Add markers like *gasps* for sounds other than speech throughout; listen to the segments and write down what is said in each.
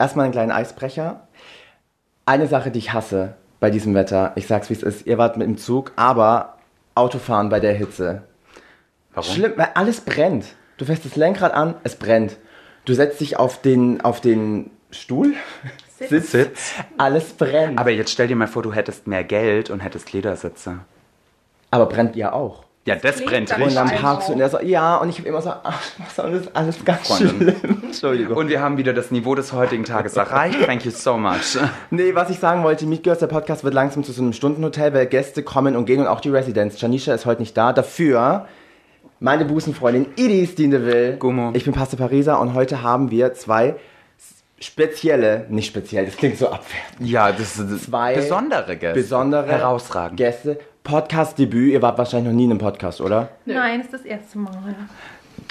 erstmal einen kleinen Eisbrecher. Eine Sache, die ich hasse bei diesem Wetter, ich sag's wie es ist, ihr wart mit dem Zug, aber Autofahren bei der Hitze. Warum? Schlimm, weil alles brennt. Du fährst das Lenkrad an, es brennt. Du setzt dich auf den, auf den Stuhl, *laughs* Sitz, Sitz. alles brennt. Aber, Aber jetzt stell dir mal vor, du hättest mehr Geld und hättest Ledersitze. brennt ja auch. Ja, das klingt brennt dann Und dann richtig. parkst du und er so, ja, und ich habe immer so, ach, was *laughs* das ist alles ganz Freundin. schlimm. Entschuldigung. Und wir haben wieder das Niveau des heutigen Tages erreicht. Thank you so much. *laughs* Nee, was ich sagen wollte, Meet Girls, der Podcast wird langsam zu so einem Stundenhotel, weil Gäste kommen und gehen und auch die Residenz. Janisha ist heute nicht da. Dafür meine Busenfreundin Idis Dieneville. Gummo. Ich bin Pastor Pariser und heute haben wir zwei spezielle, nicht speziell, das klingt so abwertend, Ja, das ist Zwei besondere Gäste. besondere Herausragend. Gäste. Podcast-Debüt. Ihr wart wahrscheinlich noch nie in einem Podcast, oder? Nein, ist das erste Mal.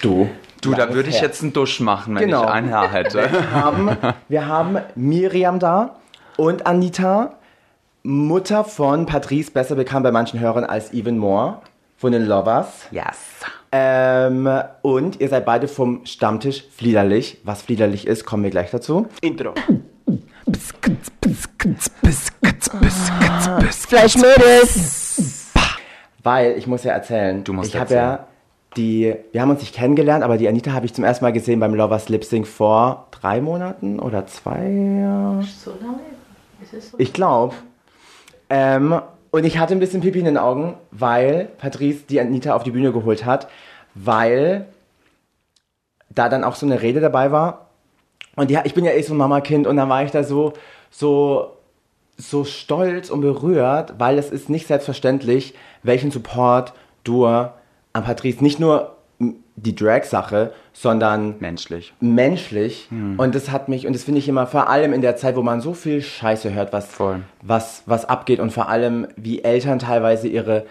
Du. Du, da würde ich her. jetzt einen Dusch machen, wenn Genau. ich ein Haar hätte. haben, wir haben Miriam da und Anita, Mutter von Patrice, besser bekannt bei manchen Hörern als Even Moore von den Lovers. yes. Ähm, und ihr seid beide vom Stammtisch Fliederlich. Was Fliederlich ist, kommen wir gleich dazu. Intro. Fleischmödes. Weil, ich muss ja erzählen, Du musst ich habe ja die, wir haben uns nicht kennengelernt, aber die Anita habe ich zum ersten Mal gesehen beim Lovers Lip Sync vor drei Monaten oder zwei. So lange? Ist es so? Ich glaube. Ähm, und ich hatte ein bisschen Pipi in den Augen, weil Patrice die Anita auf die Bühne geholt hat, weil da dann auch so eine Rede dabei war. Und ja, ich bin ja eh so ein Mama-Kind und dann war ich da so, so, so stolz und berührt, weil es ist nicht selbstverständlich, welchen Support du an Patrice, nicht nur die Drag-Sache, sondern Menschlich. menschlich und das hat mich und das finde ich immer vor allem in der Zeit, wo man so viel Scheiße hört, was Voll. was was abgeht und vor allem wie Eltern teilweise ihre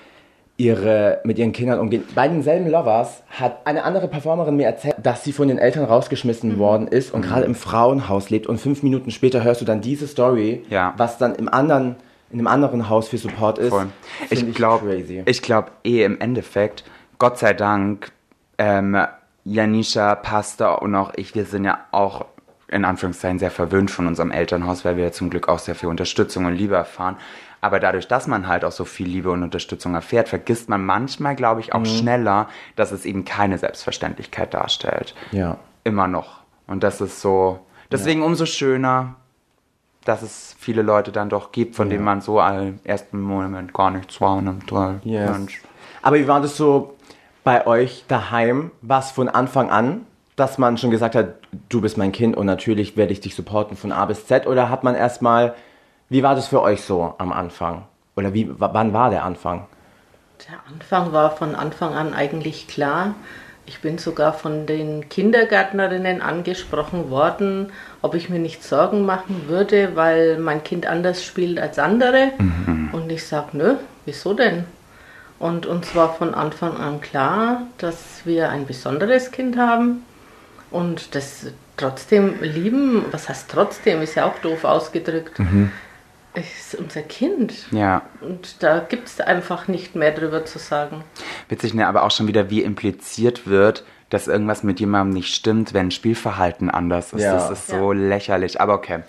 ihre mit ihren Kindern umgehen. Bei denselben Lovers hat eine andere Performerin mir erzählt, dass sie von den Eltern rausgeschmissen worden ist und gerade im Frauenhaus lebt und fünf Minuten später hörst du dann diese Story, Ja. was dann im anderen in einem anderen Haus für Support ist. Voll. Ich glaube, ich glaube eh im Endeffekt, Gott sei Dank, ähm, Janisha, Pastor und auch ich, wir sind ja auch in Anführungszeichen sehr verwöhnt von unserem Elternhaus, weil wir ja zum Glück auch sehr viel Unterstützung und Liebe erfahren. Aber dadurch, dass man halt auch so viel Liebe und Unterstützung erfährt, vergisst man manchmal, glaube ich, auch schneller, dass es eben keine Selbstverständlichkeit darstellt. ja. Immer noch. Und das ist so, deswegen umso schöner, dass es viele Leute dann doch gibt, von denen man so im ersten Moment gar nichts wahrnimmt. Yes. Aber wie war das so bei euch daheim? War es von Anfang an, dass man schon gesagt hat, du bist mein Kind und natürlich werde ich dich supporten von A bis Z? Oder hat man erstmal, wie war das für euch so am Anfang? Oder wie, wann war der Anfang? Der Anfang war von Anfang an eigentlich klar. Ich bin sogar von den Kindergärtnerinnen angesprochen worden, ob ich mir nicht Sorgen machen würde, weil mein Kind anders spielt als andere. Und ich sage, nö, wieso denn? Und uns war von Anfang an klar, dass wir ein besonderes Kind haben und das trotzdem lieben. Was heißt trotzdem? Ist ja auch doof ausgedrückt. Ist unser Kind. Ja, Und da gibt es einfach nicht mehr drüber zu sagen. witzig, ne, aber auch schon wieder, wie impliziert wird, dass irgendwas mit jemandem nicht stimmt, wenn Spielverhalten anders ist. Ja. Das ist so lächerlich, aber okay.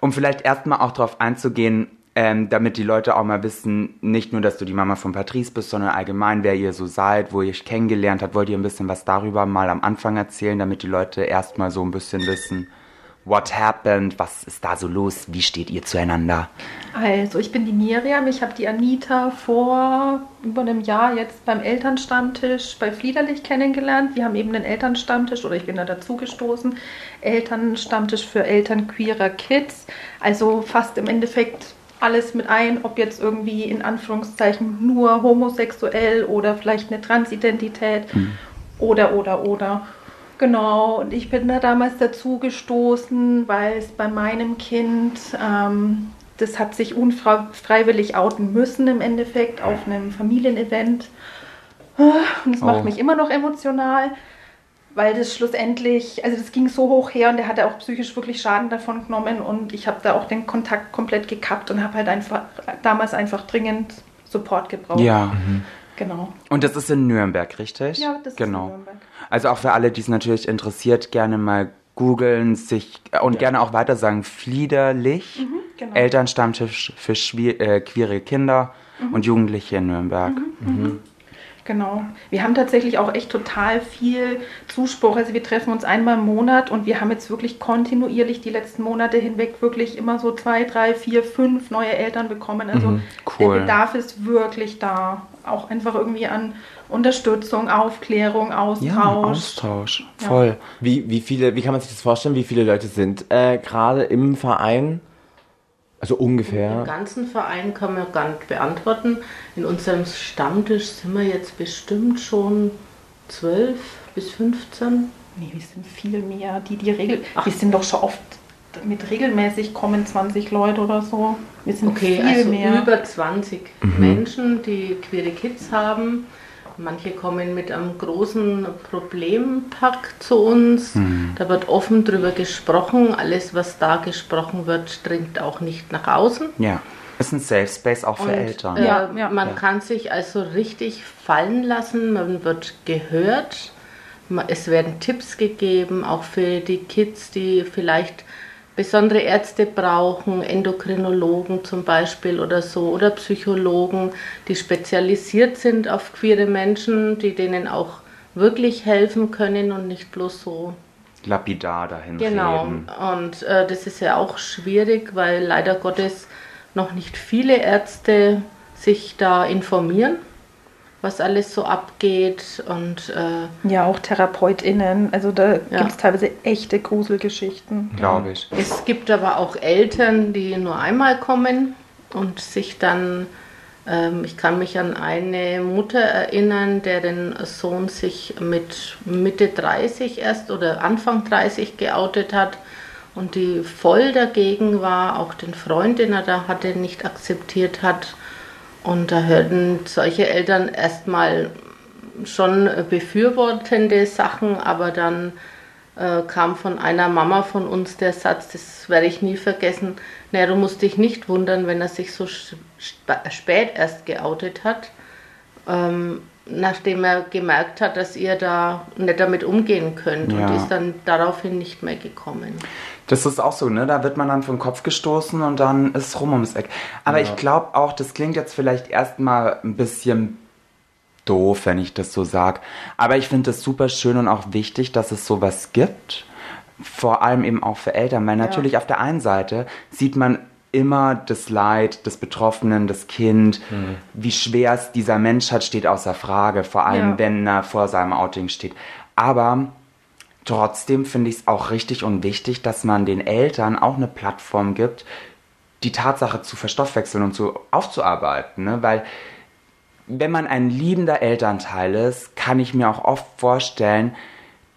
Um vielleicht erstmal auch darauf einzugehen, ähm, damit die Leute auch mal wissen, nicht nur, dass du die Mama von Patrice bist, sondern allgemein, wer ihr so seid, wo ihr euch kennengelernt habt, wollt ihr ein bisschen was darüber mal am Anfang erzählen, damit die Leute erstmal so ein bisschen wissen, what happened, was ist da so los, wie steht ihr zueinander? Also, ich bin die Miriam. Ich habe die Anita vor über einem Jahr jetzt beim Elternstammtisch bei Fliederlich kennengelernt. Wir haben eben einen Elternstammtisch oder ich bin da dazugestoßen. Elternstammtisch für Eltern queerer Kids. Also fast im Endeffekt alles mit ein, ob jetzt irgendwie in Anführungszeichen nur homosexuell oder vielleicht eine Transidentität oder, oder, oder. Genau, und ich bin da damals dazu gestoßen, weil es bei meinem Kind, ähm, das hat sich unfreiwillig outen müssen im Endeffekt auf einem Familienevent. Und das macht Oh. mich immer noch emotional, weil das schlussendlich, also das ging so hoch her und der hatte auch psychisch wirklich Schaden davon genommen und ich habe da auch den Kontakt komplett gekappt und habe halt einfach damals einfach dringend Support gebraucht. Ja. Genau. Und das ist in Nürnberg, richtig? Ja, das ist in genau. Nürnberg. Also auch für alle, die es natürlich interessiert, gerne mal googeln, sich und Ja. gerne auch weiter sagen, Fliederlich, genau. Elternstammtisch für äh, queere Kinder und Jugendliche in Nürnberg. Genau. Wir haben tatsächlich auch echt total viel Zuspruch. Also wir treffen uns einmal im Monat und wir haben jetzt wirklich kontinuierlich die letzten Monate hinweg wirklich immer so zwei, drei, vier, fünf neue Eltern bekommen. Also cool. der Bedarf ist wirklich da. Auch einfach irgendwie an Unterstützung, Aufklärung, Austausch. Ja, Austausch, voll. Wie, wie viele, wie kann man sich das vorstellen? Wie viele Leute sind äh, gerade im Verein? Also Im ungefähr. ganzen Verein kann man gar nicht beantworten. In unserem Stammtisch sind wir jetzt bestimmt schon 12 bis 15. Nee, wir sind viel mehr. Die, die Regel. wir sind doch schon oft mit regelmäßig kommen 20 Leute oder so. Wir sind Okay, viel also mehr. über 20 Menschen, die queere Kids haben. Manche kommen mit einem großen Problempack zu uns. Da wird offen drüber gesprochen. Alles, was da gesprochen wird, dringt auch nicht nach außen. Ja, ist ein Safe Space auch für Und, Eltern. Äh, Ja, ja. man Ja. kann sich also richtig fallen lassen, man wird gehört, Ma- es werden Tipps gegeben, auch für die Kids, die vielleicht besondere Ärzte brauchen, Endokrinologen zum Beispiel oder so, oder Psychologen, die spezialisiert sind auf queere Menschen, die denen auch wirklich helfen können und nicht bloß so Lapidar dahin Genau, reden. und äh, das ist ja auch schwierig, weil leider Gottes noch nicht viele Ärzte sich da informieren, was alles so abgeht. Und äh, Ja, auch TherapeutInnen. Also da Ja. gibt es teilweise echte Gruselgeschichten. Glaube ich. es gibt aber auch Eltern, die nur einmal kommen und sich dann, ähm, ich kann mich an eine Mutter erinnern, deren Sohn sich mit Mitte 30 erst oder Anfang 30 geoutet hat und die voll dagegen war, auch den Freund, den er da hatte, nicht akzeptiert hat. Und da hörten solche Eltern erstmal schon befürwortende Sachen, aber dann äh, kam von einer Mama von uns der Satz, das werde ich nie vergessen, naja, du musst dich nicht wundern, wenn er sich so spät erst geoutet hat, ähm, nachdem er gemerkt hat, dass ihr da nicht damit umgehen könnt Ja. und ist dann daraufhin nicht mehr gekommen. Das ist auch so, ne? Da wird man dann vom Kopf gestoßen und dann ist rum ums Eck. Aber ich glaube auch, das klingt jetzt vielleicht erstmal ein bisschen doof, wenn ich das so sag. Aber ich finde es super schön und auch wichtig, dass es sowas gibt. Vor allem eben auch für Eltern. Weil natürlich auf der einen Seite sieht man immer das Leid des Betroffenen, das Kind, wie schwer es dieser Mensch hat, steht außer Frage. Vor allem, Ja. wenn er vor seinem Outing steht. Aber Trotzdem finde ich es auch richtig und wichtig, dass man den Eltern auch eine Plattform gibt, die Tatsache zu verstoffwechseln und zu aufzuarbeiten. Ne? Weil wenn man ein liebender Elternteil ist, kann ich mir auch oft vorstellen,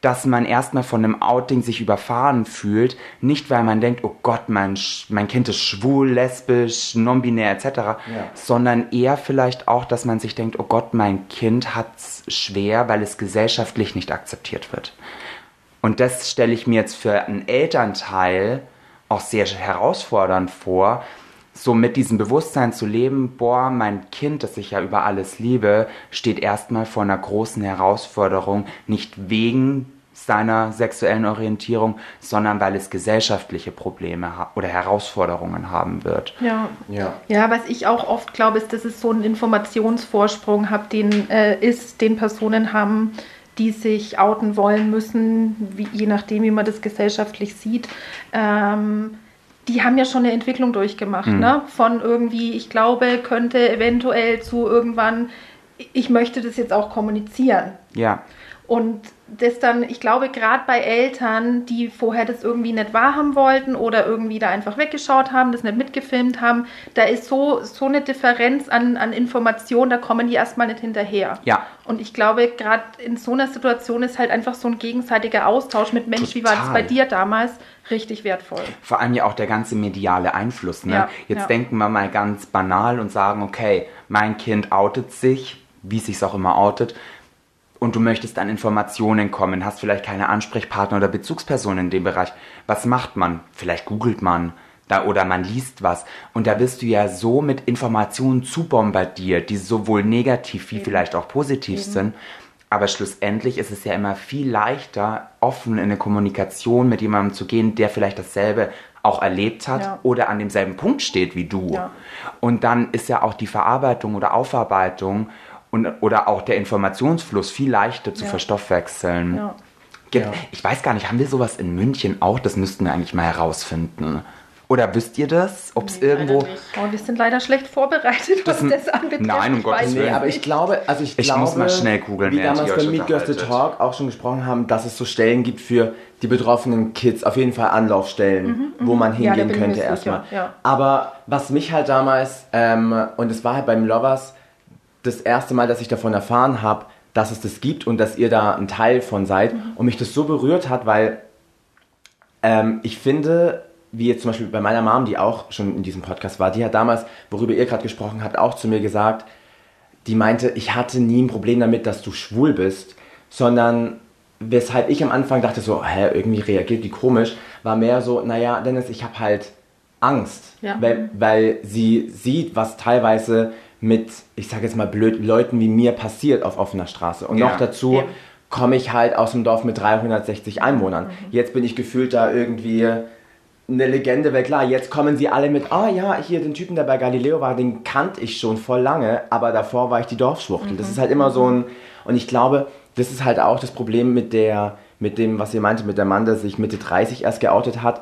dass man erstmal von einem Outing sich überfahren fühlt, nicht weil man denkt, oh Gott, mein, mein Kind ist schwul, lesbisch, non-binär etc., sondern eher vielleicht auch, dass man sich denkt, oh Gott, mein Kind hat's schwer, weil es gesellschaftlich nicht akzeptiert wird. Und das stelle ich mir jetzt für einen Elternteil auch sehr herausfordernd vor, so mit diesem Bewusstsein zu leben, boah, mein Kind, das ich ja über alles liebe, steht erstmal vor einer großen Herausforderung, nicht wegen seiner sexuellen Orientierung, sondern weil es gesellschaftliche Probleme ha- oder Herausforderungen haben wird. Ja. Ja. Ja, was ich auch oft glaube, ist, dass es so einen Informationsvorsprung hat, den äh, ist, den Personen haben, die sich outen wollen müssen, wie, je nachdem, wie man das gesellschaftlich sieht. Ähm, die haben ja schon eine Entwicklung durchgemacht, ne? Von irgendwie, ich glaube, könnte eventuell zu irgendwann, ich möchte das jetzt auch kommunizieren. Ja, Und das dann, ich glaube, gerade bei Eltern, die vorher das irgendwie nicht wahrhaben wollten oder irgendwie da einfach weggeschaut haben, das nicht mitgefilmt haben, da ist so, so eine Differenz an, an Informationen, da kommen die erstmal nicht hinterher. Ja. Und ich glaube, gerade in so einer Situation ist halt einfach so ein gegenseitiger Austausch mit Mensch, wie war das Total. bei dir damals, richtig wertvoll. vor allem ja auch der ganze mediale Einfluss. Ne? Ja, Jetzt ja. denken wir mal ganz banal und sagen, okay, mein Kind outet sich, wie es sich auch immer outet, und du möchtest an Informationen kommen, hast vielleicht keine Ansprechpartner oder Bezugsperson in dem Bereich. Was macht man? Vielleicht googelt man da oder man liest was. Und da bist du ja so mit Informationen zu bombardiert, die sowohl negativ wie vielleicht auch positiv sind. Aber schlussendlich ist es ja immer viel leichter, offen in eine Kommunikation mit jemandem zu gehen, der vielleicht dasselbe auch erlebt hat Ja. oder an demselben Punkt steht wie du. Ja. Und dann ist ja auch die Verarbeitung oder Aufarbeitung und, oder auch der Informationsfluss viel leichter zu Ja. verstoffwechseln. Ja. Gibt, Ja. Ich weiß gar nicht, haben wir sowas in München auch? Das müssten wir eigentlich mal herausfinden. Oder wisst ihr das? Ob es Nee, irgendwo. Oh, wir sind leider schlecht vorbereitet, was Das- das, anbetrifft. Nein, um Gottes Willen. Nee, aber ich glaube, also ich, Ich glaube, muss mal schnell googeln, wie damals ihr bei euch Meet Girls the. Talk auch schon gesprochen haben, dass es so Stellen gibt für die betroffenen Kids, auf jeden Fall Anlaufstellen, wo man Mhm, Ja, da hingehen mir könnte erstmal. ja. Aber was mich halt damals, ähm, und es war halt beim Lovers das erste Mal, dass ich davon erfahren habe, dass es das gibt und dass ihr da ein Teil von seid Mhm. und mich das so berührt hat, weil ähm, ich finde, wie jetzt zum Beispiel bei meiner Mom, die auch schon in diesem Podcast war, die hat damals, worüber ihr gerade gesprochen habt, auch zu mir gesagt, die meinte, ich hatte nie ein Problem damit, dass du schwul bist, sondern weshalb ich am Anfang dachte so, hä, irgendwie reagiert die komisch, war mehr so, naja, Dennis, ich habe halt Angst, Ja. weil, weil sie sieht, was teilweise mit, ich sage jetzt mal blöd, Leuten wie mir passiert auf offener Straße. Und Ja. noch dazu Eben. komme ich halt aus dem Dorf mit 360 Einwohnern. Jetzt bin ich gefühlt da irgendwie eine Legende, weil klar, jetzt kommen sie alle mit, ah ja, hier den Typen, der bei Galileo war, den kannte ich schon voll lange, aber davor war ich die Dorfschwuchtel. Das ist halt immer so ein, und ich glaube, das ist halt auch das Problem mit der, mit dem, was ihr meinte, mit der Mann, der sich Mitte 30 erst geoutet hat,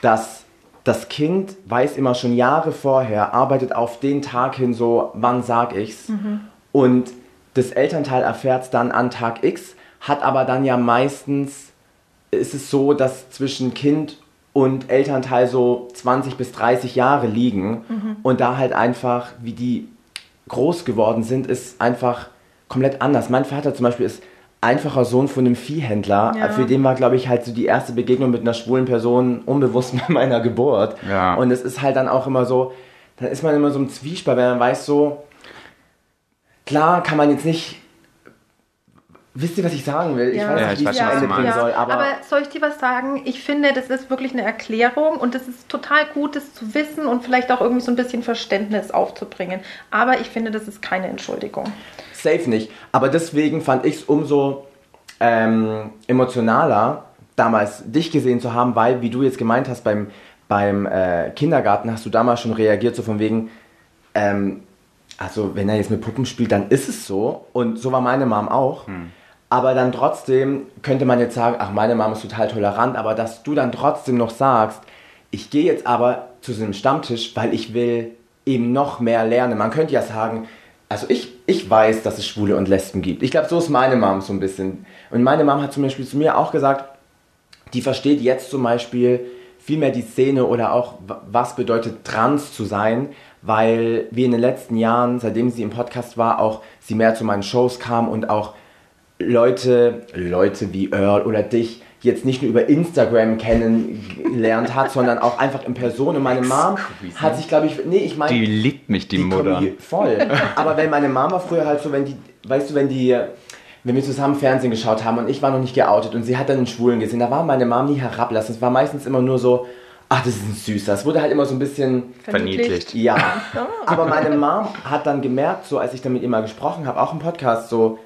dass das Kind weiß immer schon Jahre vorher, arbeitet auf den Tag hin so, wann sag ich's? Und das Elternteil erfährt es dann an Tag X, hat aber dann ja meistens, ist es so, dass zwischen Kind und Elternteil so 20 bis 30 Jahre liegen und da halt einfach, wie die groß geworden sind, ist einfach komplett anders. Mein Vater zum Beispiel ist einfacher Sohn von einem Viehhändler. Ja. Für den war, glaube ich, halt so die erste Begegnung mit einer schwulen Person unbewusst *laughs* bei meiner Geburt. Ja. Und es ist halt dann auch immer so, dann ist man immer so im Zwiespalt, wenn man weiß so, klar kann man jetzt nicht, wisst ihr, was ich sagen will? Ich Ja. weiß Ja, nicht, ich wie weiß ich es Ende bringen soll, aber, aber soll ich dir was sagen? Ich finde, das ist wirklich eine Erklärung und das ist total gut, das zu wissen und vielleicht auch irgendwie so ein bisschen Verständnis aufzubringen. Aber ich finde, das ist keine Entschuldigung. Safe nicht. Aber deswegen fand ich es umso ähm, emotionaler, damals dich gesehen zu haben, weil, wie du jetzt gemeint hast, beim, beim äh, Kindergarten hast du damals schon reagiert, so von wegen, ähm, also wenn er jetzt mit Puppen spielt, dann ist es so. Und so war meine Mom auch. Aber dann trotzdem könnte man jetzt sagen, ach, meine Mom ist total tolerant, aber dass du dann trotzdem noch sagst, ich gehe jetzt aber zu so einem Stammtisch, weil ich will eben noch mehr lernen. Man könnte ja sagen, also ich, ich weiß, dass es Schwule und Lesben gibt. Ich glaube, so ist meine Mom so ein bisschen. Und meine Mom hat zum Beispiel zu mir auch gesagt, die versteht jetzt zum Beispiel viel mehr die Szene oder auch, was bedeutet trans zu sein, weil wir in den letzten Jahren, seitdem sie im Podcast war, auch sie mehr zu meinen Shows kam und auch Leute, Leute wie Earl oder dich jetzt nicht nur über Instagram kennengelernt hat, *laughs* sondern auch einfach in Person. Und meine Mom hat sich, glaube ich, nee, ich meine, Die liebt mich, die, Mutter. Kombi- voll. Aber wenn meine Mama früher halt so, wenn die, weißt du, wenn die, wenn wir zusammen Fernsehen geschaut haben und ich war noch nicht geoutet und sie hat dann einen Schwulen gesehen, da war meine Mom nie herablassend. Es war meistens immer nur so, ach, das ist ein Süßer. Es wurde halt immer so ein bisschen, Verniedlicht. ja. *laughs* Aber meine Mom hat dann gemerkt, so als ich dann mit ihr mal gesprochen habe, auch im Podcast, so,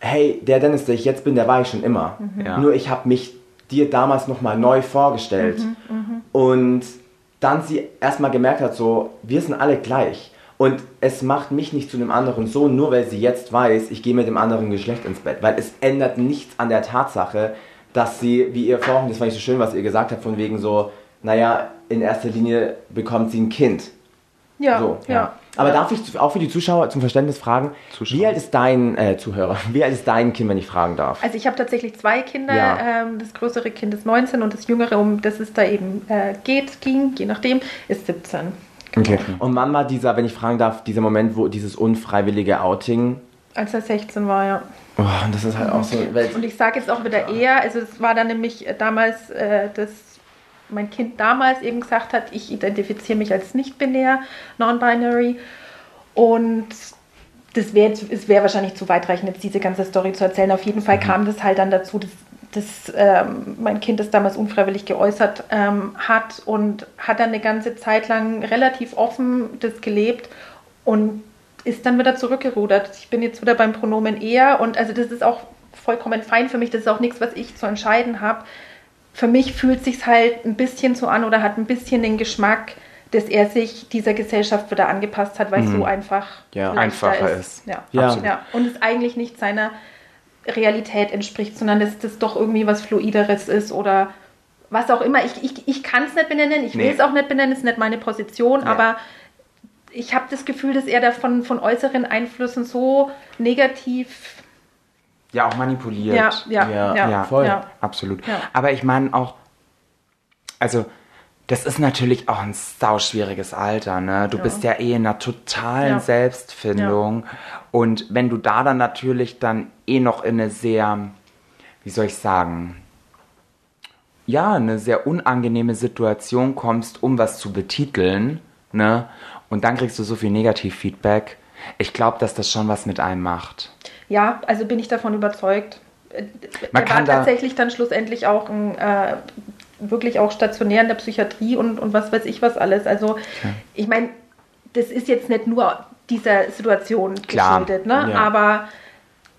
hey, der Dennis, der ich jetzt bin, der war ich schon immer. Ja. Nur ich habe mich dir damals nochmal neu vorgestellt. Und dann sie erstmal gemerkt hat, so, wir sind alle gleich. Und es macht mich nicht zu einem anderen Sohn, nur weil sie jetzt weiß, ich gehe mit dem anderen Geschlecht ins Bett. Weil es ändert nichts an der Tatsache, dass sie, wie ihr vorhin, das fand ich so schön, was ihr gesagt habt, von wegen so, naja, in erster Linie bekommt sie ein Kind. Ja, So, ja. Aber darf ich auch für die Zuschauer zum Verständnis fragen, Zuschauer. wie alt ist dein äh, Zuhörer, *laughs* wie alt ist dein Kind, wenn ich fragen darf? Also ich habe tatsächlich zwei Kinder. Ja. Ähm, das größere Kind ist 19 und das jüngere, um das es da eben äh, geht, ging, je nachdem, ist 17. Okay. Und wann war dieser, wenn ich fragen darf, dieser Moment, wo dieses unfreiwillige Outing? Als er 16 war, ja. Oh, und das ist halt auch so. Weil, Und ich sage jetzt auch wieder eher, also es war dann nämlich damals, äh, dass mein Kind damals eben gesagt hat, ich identifiziere mich als nicht-binär, non-binary. Und das wäre es wäre wahrscheinlich zu weitreichend, jetzt diese ganze Story zu erzählen. Auf jeden Fall kam das halt dann dazu, dass, dass ähm, mein Kind das damals unfreiwillig geäußert ähm, hat und hat dann eine ganze Zeit lang relativ offen das gelebt und ist dann wieder zurückgerudert. Ich bin jetzt wieder beim Pronomen er und also das ist auch vollkommen fein für mich. Das ist auch nichts, was ich zu entscheiden habe. Für mich fühlt sich halt ein bisschen so an oder hat ein bisschen den Geschmack, dass er sich dieser Gesellschaft wieder angepasst hat, weil es so einfach Ja. Einfacher ist. Ja. Ja. Absolut. ja. Und es eigentlich nicht seiner Realität entspricht, sondern dass das doch irgendwie was Fluideres ist oder was auch immer. Ich, ich, ich kann es nicht benennen, ich will Nee. es auch nicht benennen, es ist nicht meine Position, aber ich habe das Gefühl, dass er da von, von äußeren Einflüssen so negativ. Ja, auch manipuliert. Ja, ja, Ja, ja, ja, voll. Ja. Absolut. Ja. Aber ich meine auch, also das ist natürlich auch ein sauschwieriges Alter, ne? Du bist ja eh in einer totalen. Selbstfindung. Und wenn du da dann natürlich dann eh noch in eine sehr, wie soll ich sagen, ja, eine sehr unangenehme Situation kommst, um was zu betiteln, ne? Und dann kriegst du so viel Negativfeedback. Ich glaube, dass das schon was mit einem macht. Ja, also bin ich davon überzeugt. Man er kann war da- tatsächlich dann schlussendlich auch ein, äh, wirklich auch stationär in der Psychiatrie und, und was weiß ich was alles. Also ich meine, das ist jetzt nicht nur dieser Situation Klar, geschuldet, ne? ja. aber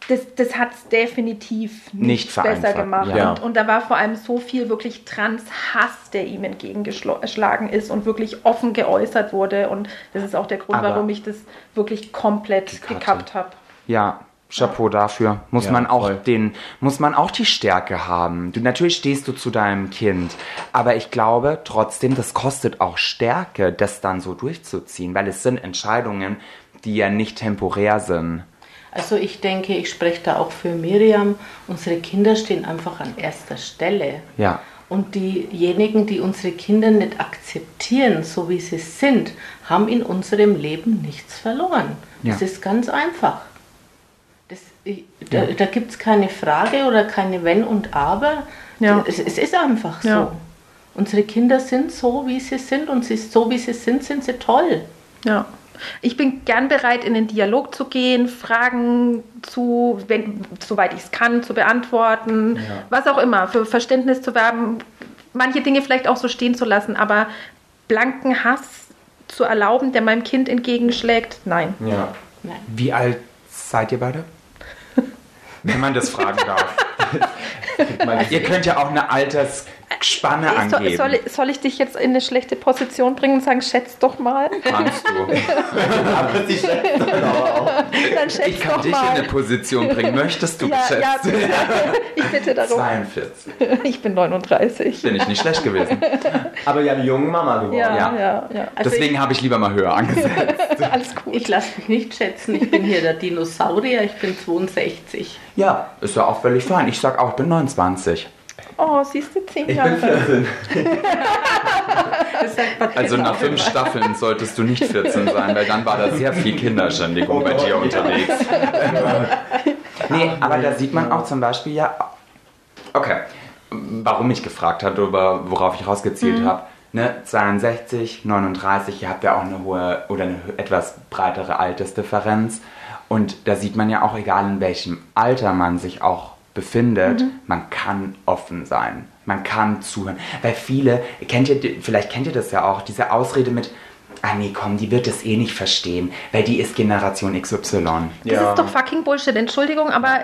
das, das hat es definitiv Nicht nicht, besser gemacht. ja. Und, und da war vor allem so viel wirklich Trans-Hass, der ihm entgegengeschlagen ist und wirklich offen geäußert wurde. Und das ist auch der Grund, Aber- warum ich das wirklich komplett gekappt habe. Ja, Chapeau dafür. Muss Ja, man auch voll. den, muss man auch die Stärke haben. Du, natürlich stehst du zu deinem Kind, aber ich glaube trotzdem, das kostet auch Stärke, das dann so durchzuziehen, weil es sind Entscheidungen, die ja nicht temporär sind. Also ich denke, ich spreche da auch für Miriam. Unsere Kinder stehen einfach an erster Stelle. Ja. Und diejenigen, die unsere Kinder nicht akzeptieren, so wie sie sind, haben in unserem Leben nichts verloren. Das Ja. ist ganz einfach. Das, ich- da da gibt es keine Frage oder keine Wenn und Aber. Ja. Es, es ist einfach Ja. so. Unsere Kinder sind so, wie sie sind und sie, so wie sie sind, sind sie toll. Ja. Ich bin gern bereit, in den Dialog zu gehen, Fragen zu, wenn, soweit ich es kann, zu beantworten, was auch immer, für Verständnis zu werben, manche Dinge vielleicht auch so stehen zu lassen, aber blanken Hass zu erlauben, der meinem Kind entgegenschlägt, nein. Ja. Nein. Wie alt seid ihr beide? Wenn man das fragen darf. *laughs* ihr könnt ja auch eine Ey, so, angeben. soll, soll ich dich jetzt in eine schlechte Position bringen und sagen, schätz doch mal? Kannst du. *laughs* Aber sie schätzt dann aber auch. Dann schätz Ich kann doch dich in mal. eine Position bringen. Möchtest du ja, ja, geschätzt? bitte. *laughs* ich bitte darum. 42. Ich bin 39. Bin ich nicht schlecht gewesen. *laughs* Aber ja, eine junge Mama geworden. Ja, Ja. ja, ja. Also Deswegen habe ich lieber mal höher angesetzt. Alles gut. Ich lasse mich nicht schätzen, ich bin hier der Dinosaurier, ich bin 62. Ja, ist ja auch völlig fein. Ich sag auch, ich bin 29. Oh, siehst du, zehn Ich Jahre. bin 14. *laughs* Das sagt Patricia Also nach fünf. Staffeln solltest du nicht 14 sein, weil dann war da sehr viel Kinderschändigung Oh bei dir unterwegs. *laughs* nee, aber da sieht man auch zum Beispiel ja. Okay, warum ich gefragt habe, worauf ich rausgezielt habe. Ne, 62, 39, ihr habt ja auch eine hohe oder eine etwas breitere Altersdifferenz. Und da sieht man ja auch, egal in welchem Alter man sich auch befindet, man kann offen sein. Man kann zuhören. Weil viele, kennt ihr, vielleicht kennt ihr das ja auch, diese Ausrede mit, ah nee, komm, die wird es eh nicht verstehen, weil die ist Generation XY. Das Ja. ist doch fucking Bullshit. Entschuldigung, aber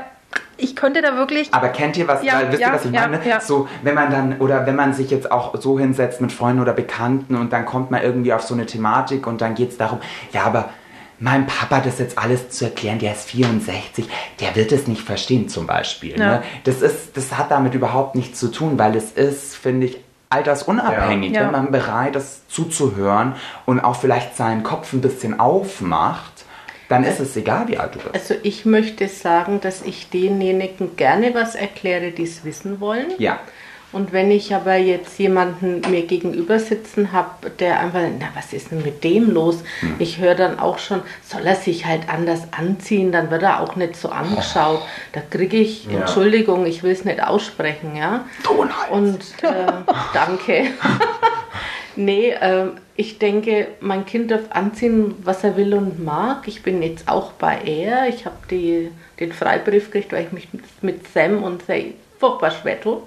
ich könnte da wirklich. Aber kennt ihr was, Ja, weil, wisst ja, ihr, was ich ja, meine? ja. So, wenn man dann, oder wenn man sich jetzt auch so hinsetzt mit Freunden oder Bekannten und dann kommt man irgendwie auf so eine Thematik und dann geht es darum, ja, aber meinem Papa das jetzt alles zu erklären, der ist 64, der wird es nicht verstehen zum Beispiel. Ja. Ne? Das, ist, das hat damit überhaupt nichts zu tun, weil es ist, finde ich, altersunabhängig, Ja. wenn man bereit ist zuzuhören und auch vielleicht seinen Kopf ein bisschen aufmacht, dann ist es egal, wie alt du bist. Also ich möchte sagen, dass ich denjenigen gerne was erkläre, die es wissen wollen. Ja. Und wenn ich aber jetzt jemanden mir gegenüber sitzen habe, der einfach, na was ist denn mit dem los? Ich höre dann auch schon, soll er sich halt anders anziehen, dann wird er auch nicht so angeschaut. Da kriege ich, Ja. Entschuldigung, ich will es nicht aussprechen, ja. Tonhals. Und äh, *laughs* danke. *laughs* nee, ähm, ich denke, mein Kind darf anziehen, was er will und mag. Ich bin jetzt auch bei er. Ich habe den Freibrief gekriegt, weil ich mich mit, mit Sam und Say furchtbar schwer tue.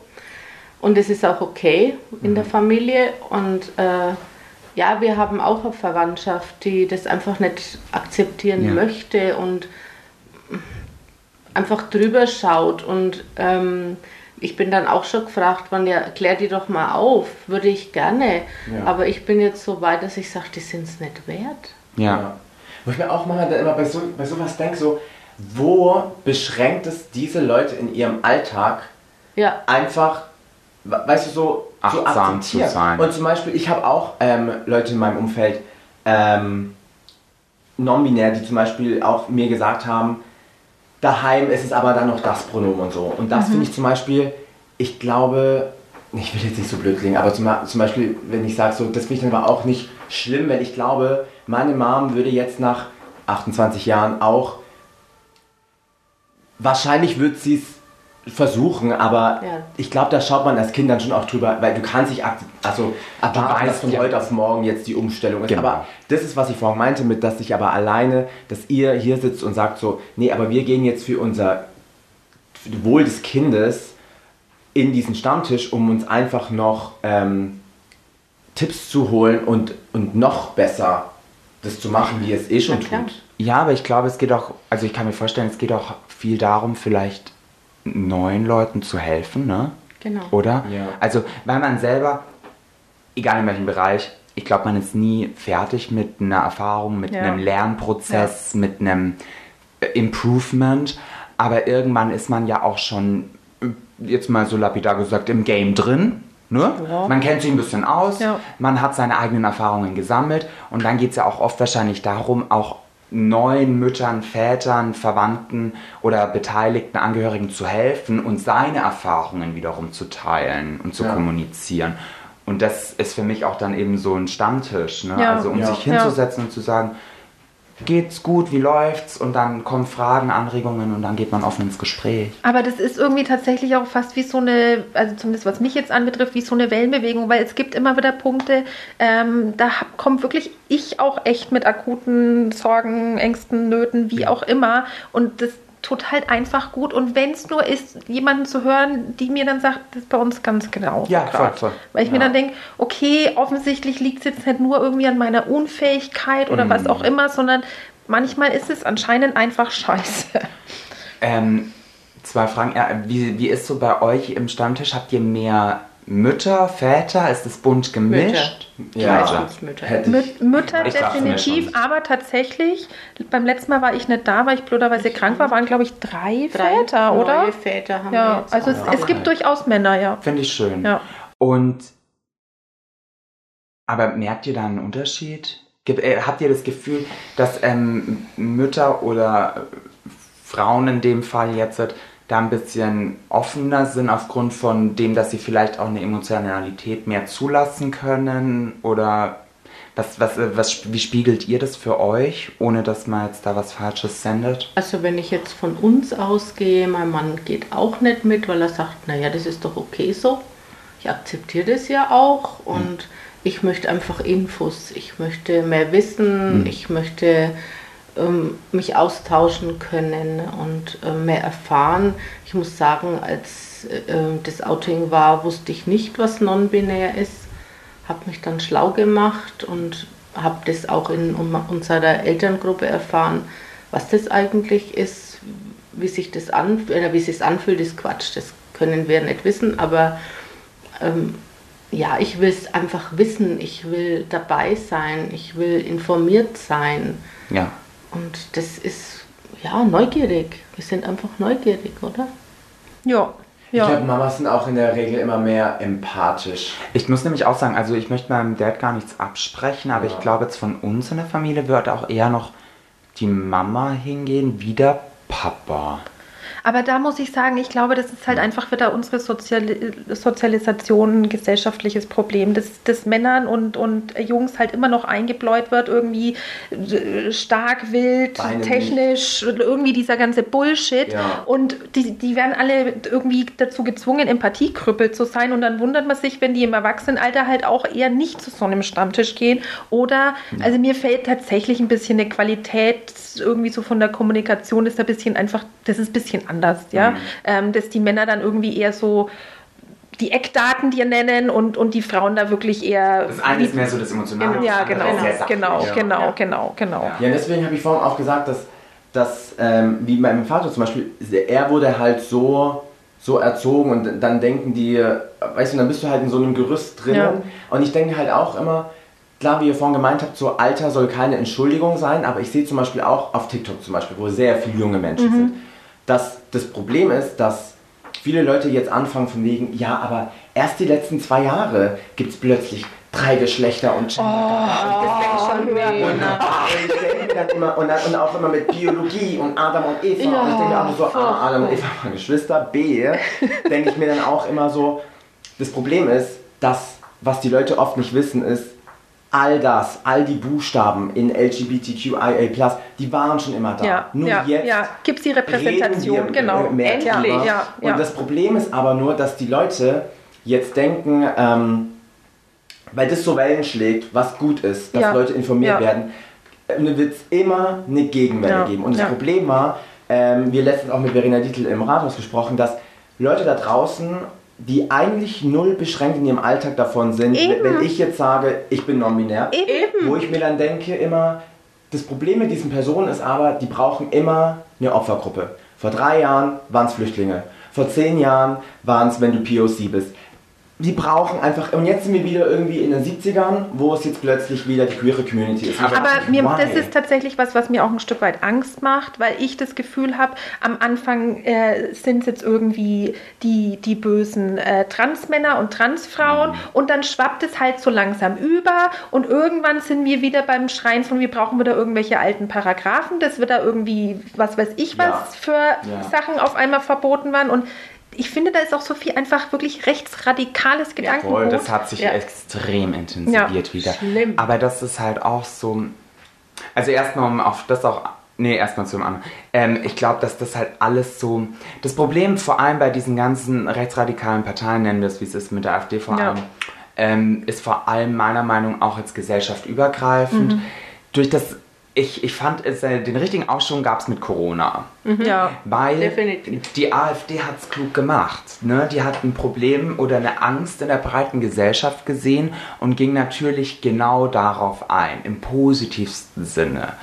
Und es ist auch okay in der Familie. Und äh, ja, wir haben auch eine Verwandtschaft, die das einfach nicht akzeptieren Ja. möchte. Und einfach drüber schaut. Und ähm, ich bin dann auch schon gefragt worden, ja, klär die doch mal auf, würde ich gerne. Ja. Aber ich bin jetzt so weit, dass ich sage, die sind es nicht wert. Ja. Wo ich mir auch dann immer bei, so, bei sowas denke, so, wo beschränkt es diese Leute in ihrem Alltag Ja, einfach, weißt du, so, so Achtsam akzeptieren. zu sein. Und zum Beispiel, ich habe auch ähm, Leute in meinem Umfeld, ähm, non-binär, die zum Beispiel auch mir gesagt haben, daheim ist es aber dann noch das Pronomen und so. Und das finde ich zum Beispiel, ich glaube, ich will jetzt nicht so blöd klingen, aber zum, zum Beispiel, wenn ich sage, so, das finde ich dann aber auch nicht schlimm, wenn ich glaube, meine Mom würde jetzt nach 28 Jahren auch, wahrscheinlich wird sie es versuchen, aber Ja. ich glaube, da schaut man als Kind dann schon auch drüber, weil du kannst nicht, akze- also erwarten, dass von ja. heute auf morgen jetzt die Umstellung ist. Genau. Aber das ist, was ich vorhin meinte, mit, dass ich aber alleine, dass ihr hier sitzt und sagt so, nee, aber wir gehen jetzt für unser Wohl des Kindes in diesen Stammtisch, um uns einfach noch ähm, Tipps zu holen und, und noch besser das zu machen, wie es eh schon tut. Ja, aber ich glaube, es geht auch, also ich kann mir vorstellen, es geht auch viel darum, vielleicht neuen Leuten zu helfen, ne? genau. Oder? Ja. Also, weil man selber, egal in welchem Bereich, ich glaube, man ist nie fertig mit einer Erfahrung, mit Ja. einem Lernprozess, mit einem äh, Improvement. Aber irgendwann ist man ja auch schon, jetzt mal so lapidar gesagt, im Game drin. Ne? Ja. Man kennt sich ein bisschen aus, Ja. man hat seine eigenen Erfahrungen gesammelt und dann geht es ja auch oft wahrscheinlich darum, auch neuen Müttern, Vätern, Verwandten oder beteiligten Angehörigen zu helfen und seine Erfahrungen wiederum zu teilen und zu Ja. kommunizieren. Und das ist für mich auch dann eben so ein Stammtisch, ne? Ja. also um Ja. sich hinzusetzen und zu sagen, geht's gut, wie läuft's? Und dann kommen Fragen, Anregungen und dann geht man offen ins Gespräch. Aber das ist irgendwie tatsächlich auch fast wie so eine, also zumindest was mich jetzt anbetrifft, wie so eine Wellenbewegung, weil es gibt immer wieder Punkte, ähm, da hab- kommt wirklich ich auch echt mit akuten Sorgen, Ängsten, Nöten, wie auch immer. Und das tut halt einfach gut. Und wenn es nur ist, jemanden zu hören, die mir dann sagt, das ist bei uns ganz genau. Ja, voll, voll. Weil ich mir Ja. dann denke, okay, offensichtlich liegt es jetzt nicht nur irgendwie an meiner Unfähigkeit oder Mhm. was auch immer, sondern manchmal ist es anscheinend einfach scheiße. Ähm, zwei Fragen. Wie, wie ist so bei euch im Stammtisch? Habt ihr mehr Mütter, Väter? Ist es bunt gemischt? Ja, Mütter. hätte ich. Mü- Mütter Ich mir definitiv, aber tatsächlich, beim letzten Mal war ich nicht da, weil ich blöderweise krank war, waren glaube ich drei, Drei Väter, oder? neue Väter haben wir Ja, jetzt also es, Ja. es gibt durchaus Männer, ja. Finde ich schön. Ja. Und aber merkt ihr da einen Unterschied? Äh, habt ihr das Gefühl, dass ähm, Mütter oder Frauen in dem Fall jetzt da ein bisschen offener sind aufgrund von dem, dass sie vielleicht auch eine Emotionalität mehr zulassen können? Oder was, was, was, wie spiegelt ihr das für euch, ohne dass man jetzt da was Falsches sendet? Also wenn ich jetzt von uns ausgehe, mein Mann geht auch nicht mit, weil er sagt, naja, das ist doch okay so. Ich akzeptiere das ja auch und ich möchte einfach Infos, ich möchte mehr wissen, ich möchte ähm, mich austauschen können und äh, mehr erfahren. Ich muss sagen, als äh, das Outing war, wusste ich nicht, was non-binär ist, habe mich dann schlau gemacht und habe das auch in unserer Elterngruppe erfahren, was das eigentlich ist, wie sich das an, äh, wie sich anfühlt, ist Quatsch. Das können wir nicht wissen, aber ähm, ja, ich will es einfach wissen. Ich will dabei sein. Ich will informiert sein. Ja. Und das ist ja neugierig. Wir sind einfach neugierig, oder? Ja, Ich glaube, ja. Mamas sind auch in der Regel immer mehr empathisch. Ich muss nämlich auch sagen, also ich möchte meinem Dad gar nichts absprechen, aber Ja. ich glaube jetzt von uns in der Familie wird auch eher noch die Mama hingehen, wie der Papa. Aber da muss ich sagen, ich glaube, das ist halt einfach wieder unsere Soziali Sozialisation ein gesellschaftliches Problem, dass, dass Männern und, und Jungs halt immer noch eingebläut wird, irgendwie äh, stark, wild, Beine technisch, irgendwie dieser ganze Bullshit. Ja. Und die, die werden alle irgendwie dazu gezwungen, Empathiekrüppel zu sein. Und dann wundert man sich, wenn die im Erwachsenenalter halt auch eher nicht zu so einem Stammtisch gehen. Oder, also mir fällt tatsächlich ein bisschen eine Qualität irgendwie so von der Kommunikation ist ein bisschen einfach, das ist ein bisschen anders, ja. Ähm, dass die Männer dann irgendwie eher so die Eckdaten dir nennen und, und die Frauen da wirklich eher. Das eine ist mehr so das Emotionale. ja, genau, genau, Ja. genau, Ja. genau, genau. Ja. Ja, deswegen habe ich vorhin auch gesagt, dass dass, ähm, wie meinem Vater zum Beispiel, er wurde halt so, so erzogen und dann denken die, weißt du, dann bist du halt in so einem Gerüst drinnen. Ja. Und ich denke halt auch immer, klar, wie ihr vorhin gemeint habt, so Alter soll keine Entschuldigung sein, aber ich sehe zum Beispiel auch auf TikTok zum Beispiel, wo sehr viele junge Menschen Mhm. sind, dass das Problem ist, dass viele Leute jetzt anfangen von wegen, ja, aber erst die letzten zwei Jahre gibt es plötzlich drei Geschlechter und Gender. Und, auch immer mit Biologie und Adam und Eva. und ich denke auch so, A, Adam und Eva waren Geschwister. B, *laughs* denke ich mir dann auch immer so, das Problem ist, dass, was die Leute oft nicht wissen, ist, all das, all die Buchstaben in LGBTQIA+, die waren schon immer da. Ja, Nur ja, jetzt ja. Gibt es die Repräsentation, genau. mehr Endlich, ja, Und das Problem ist aber nur, dass die Leute jetzt denken, ähm, weil das so Wellen schlägt, was gut ist, dass. Leute informiert werden, äh, wird es immer eine Gegenwelle geben. Und das. Problem war, ähm, wir letztens auch mit Verena Dietl im Rathaus gesprochen, dass Leute da draußen, die eigentlich null beschränkt in ihrem Alltag davon sind, Eben. wenn ich jetzt sage, ich bin non-binär, wo ich mir dann denke immer, das Problem mit diesen Personen ist aber, die brauchen immer eine Opfergruppe. Vor drei Jahren waren es Flüchtlinge. Vor zehn Jahren waren es, wenn du POC bist. Die brauchen einfach, und jetzt sind wir wieder irgendwie in den 70ern, wo es jetzt plötzlich wieder die queere Community ist. Aber mir, Why? das ist tatsächlich was, was mir auch ein Stück weit Angst macht, weil ich das Gefühl habe, am Anfang äh, sind es jetzt irgendwie die, die bösen äh, Transmänner und Transfrauen Mhm. und dann schwappt es halt so langsam über und irgendwann sind wir wieder beim Schreien von, wir brauchen wieder irgendwelche alten Paragraphen, das wird da irgendwie, was weiß ich was, Ja. für Ja. Sachen auf einmal verboten waren und ich finde, da ist auch so viel einfach wirklich rechtsradikales Gedankengut. Voll, das hat sich Ja. extrem intensiviert Ja, wieder. schlimm. Aber das ist halt auch so. Also erstmal, um auf das auch. Nee, erstmal zum anderen. Ähm, ich glaube, dass das halt alles so. Das Problem vor allem bei diesen ganzen rechtsradikalen Parteien, nennen wir es wie es ist, mit der AfD vor Ja. allem, ähm, ist vor allem meiner Meinung nach auch jetzt gesellschaftübergreifend. Mhm. Durch das. Ich, ich fand, es, äh, den richtigen Aufschwung gab es mit Corona. ja. Weil Definitiv. die AfD hat es klug gemacht. Ne? Die hat ein Problem oder eine Angst in der breiten Gesellschaft gesehen und ging natürlich genau darauf ein, im positivsten Sinne.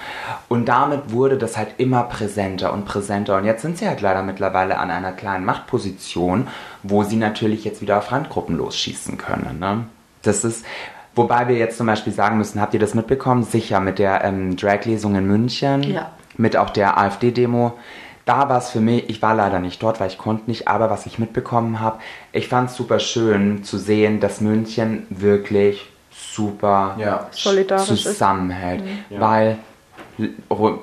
Und damit wurde das halt immer präsenter und präsenter. Und jetzt sind sie halt leider mittlerweile an einer kleinen Machtposition, wo sie natürlich jetzt wieder auf Randgruppen losschießen können. Ne? Das ist. Wobei wir jetzt zum Beispiel sagen müssen, habt ihr das mitbekommen? Sicher, mit der ähm, Drag-Lesung in München Ja. mit auch der AfD-Demo. Da war es für mich, ich war leider nicht dort, weil ich konnte nicht, aber was ich mitbekommen habe, ich fand es super schön zu sehen, dass München wirklich super Ja. Solidarisch ist. zusammenhält. Ja. Weil,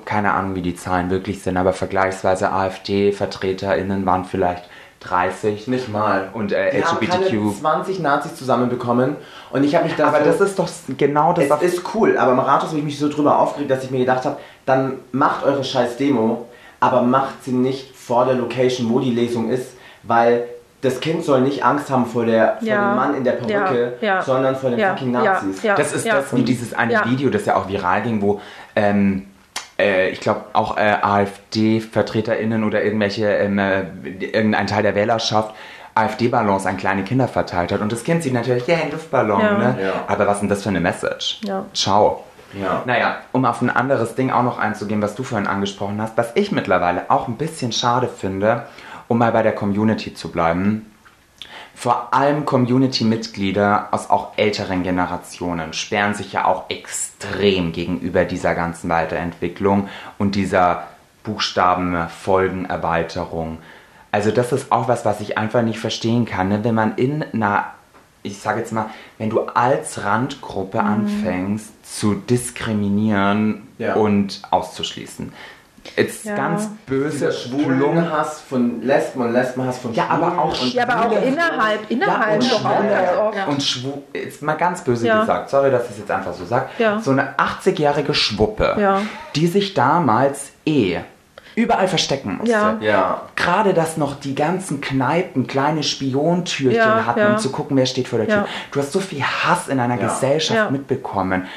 keine Ahnung, wie die Zahlen wirklich sind, aber vergleichsweise AfD-VertreterInnen waren vielleicht 30. Nicht mal. Und äh, Die haben keine LGBTQ. 20 Nazis zusammenbekommen und ich habe mich da Aber so, das ist doch genau das. Es ist cool, aber im Rathaus habe ich mich so drüber aufgeregt, dass ich mir gedacht habe, dann macht eure scheiß Demo, aber macht sie nicht vor der Location, wo die Lesung ist, weil das Kind soll nicht Angst haben vor, der, vor Ja. dem Mann in der Perücke, Ja, ja. sondern vor den Ja, fucking Nazis. ja. Das ist das wie dieses eine Ja. Video, das ja auch viral ging, wo ähm, äh, ich glaube auch äh, AfD-VertreterInnen oder irgendwelche ähm, äh, irgendein Teil der Wählerschaft AfD-Ballons an kleine Kinder verteilt hat. Und das Kind sieht natürlich, ja, ein Luftballon, Ja. ne? Ja. Aber was ist denn das für eine Message? Ja. Ciao. Ja. Naja, um auf ein anderes Ding auch noch einzugehen, was du vorhin angesprochen hast, was ich mittlerweile auch ein bisschen schade finde, um mal bei der Community zu bleiben. Vor allem Community-Mitglieder aus auch älteren Generationen sperren sich ja auch extrem gegenüber dieser ganzen Weiterentwicklung und dieser Buchstabenfolgenerweiterung. Also das ist auch was, was ich einfach nicht verstehen kann. Ne? Wenn man in einer, ich sage jetzt mal, wenn du als Randgruppe anfängst zu diskriminieren Ja. und auszuschließen. Jetzt Ja. ganz böse, Schwulenhass von Lesben und Lesbenhass von Ja, aber Schwulen auch- Ja, aber auch innerhalb, innerhalb und doch auch Schwule ganz oft. Ja. Und schwul, jetzt mal ganz böse Ja. gesagt, sorry, dass ich es jetzt einfach so sage, Ja. so eine 80-jährige Schwuppe, Ja. die sich damals eh überall verstecken musste. Ja. Ja. Gerade, dass noch die ganzen Kneipen kleine Spiontürchen Ja, hatten, ja. um zu gucken, wer steht vor der Tür. Ja. Du hast so viel Hass in einer Ja. Gesellschaft Ja. mitbekommen.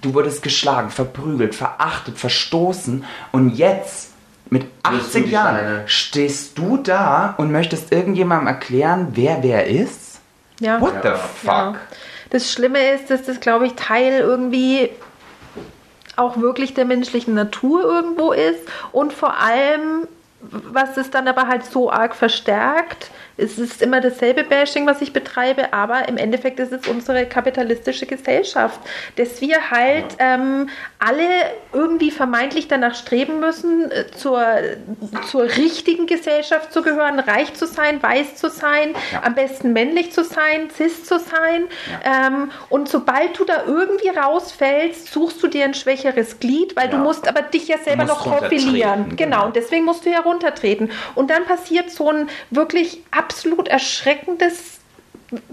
Du wurdest geschlagen, verprügelt, verachtet, verstoßen und jetzt mit Wirst du 80 die Jahren Steine. stehst du da und möchtest irgendjemandem erklären, wer wer ist? Ja. What the Ja. fuck? Ja. Das Schlimme ist, dass das, glaube ich, Teil irgendwie auch wirklich der menschlichen Natur irgendwo ist und vor allem, was es dann aber halt so arg verstärkt, es ist immer dasselbe Bashing, was ich betreibe, aber im Endeffekt ist es unsere kapitalistische Gesellschaft, dass wir halt ähm, alle irgendwie vermeintlich danach streben müssen, äh, zur, zur richtigen Gesellschaft zu gehören, reich zu sein, weiß zu sein, Ja. am besten männlich zu sein, cis zu sein. Ähm, und sobald du da irgendwie rausfällst, suchst du dir ein schwächeres Glied, weil du Ja. musst aber dich ja selber noch profilieren. Genau. genau. Und deswegen musst du ja runtertreten. Und dann passiert so ein wirklich absolut erschreckendes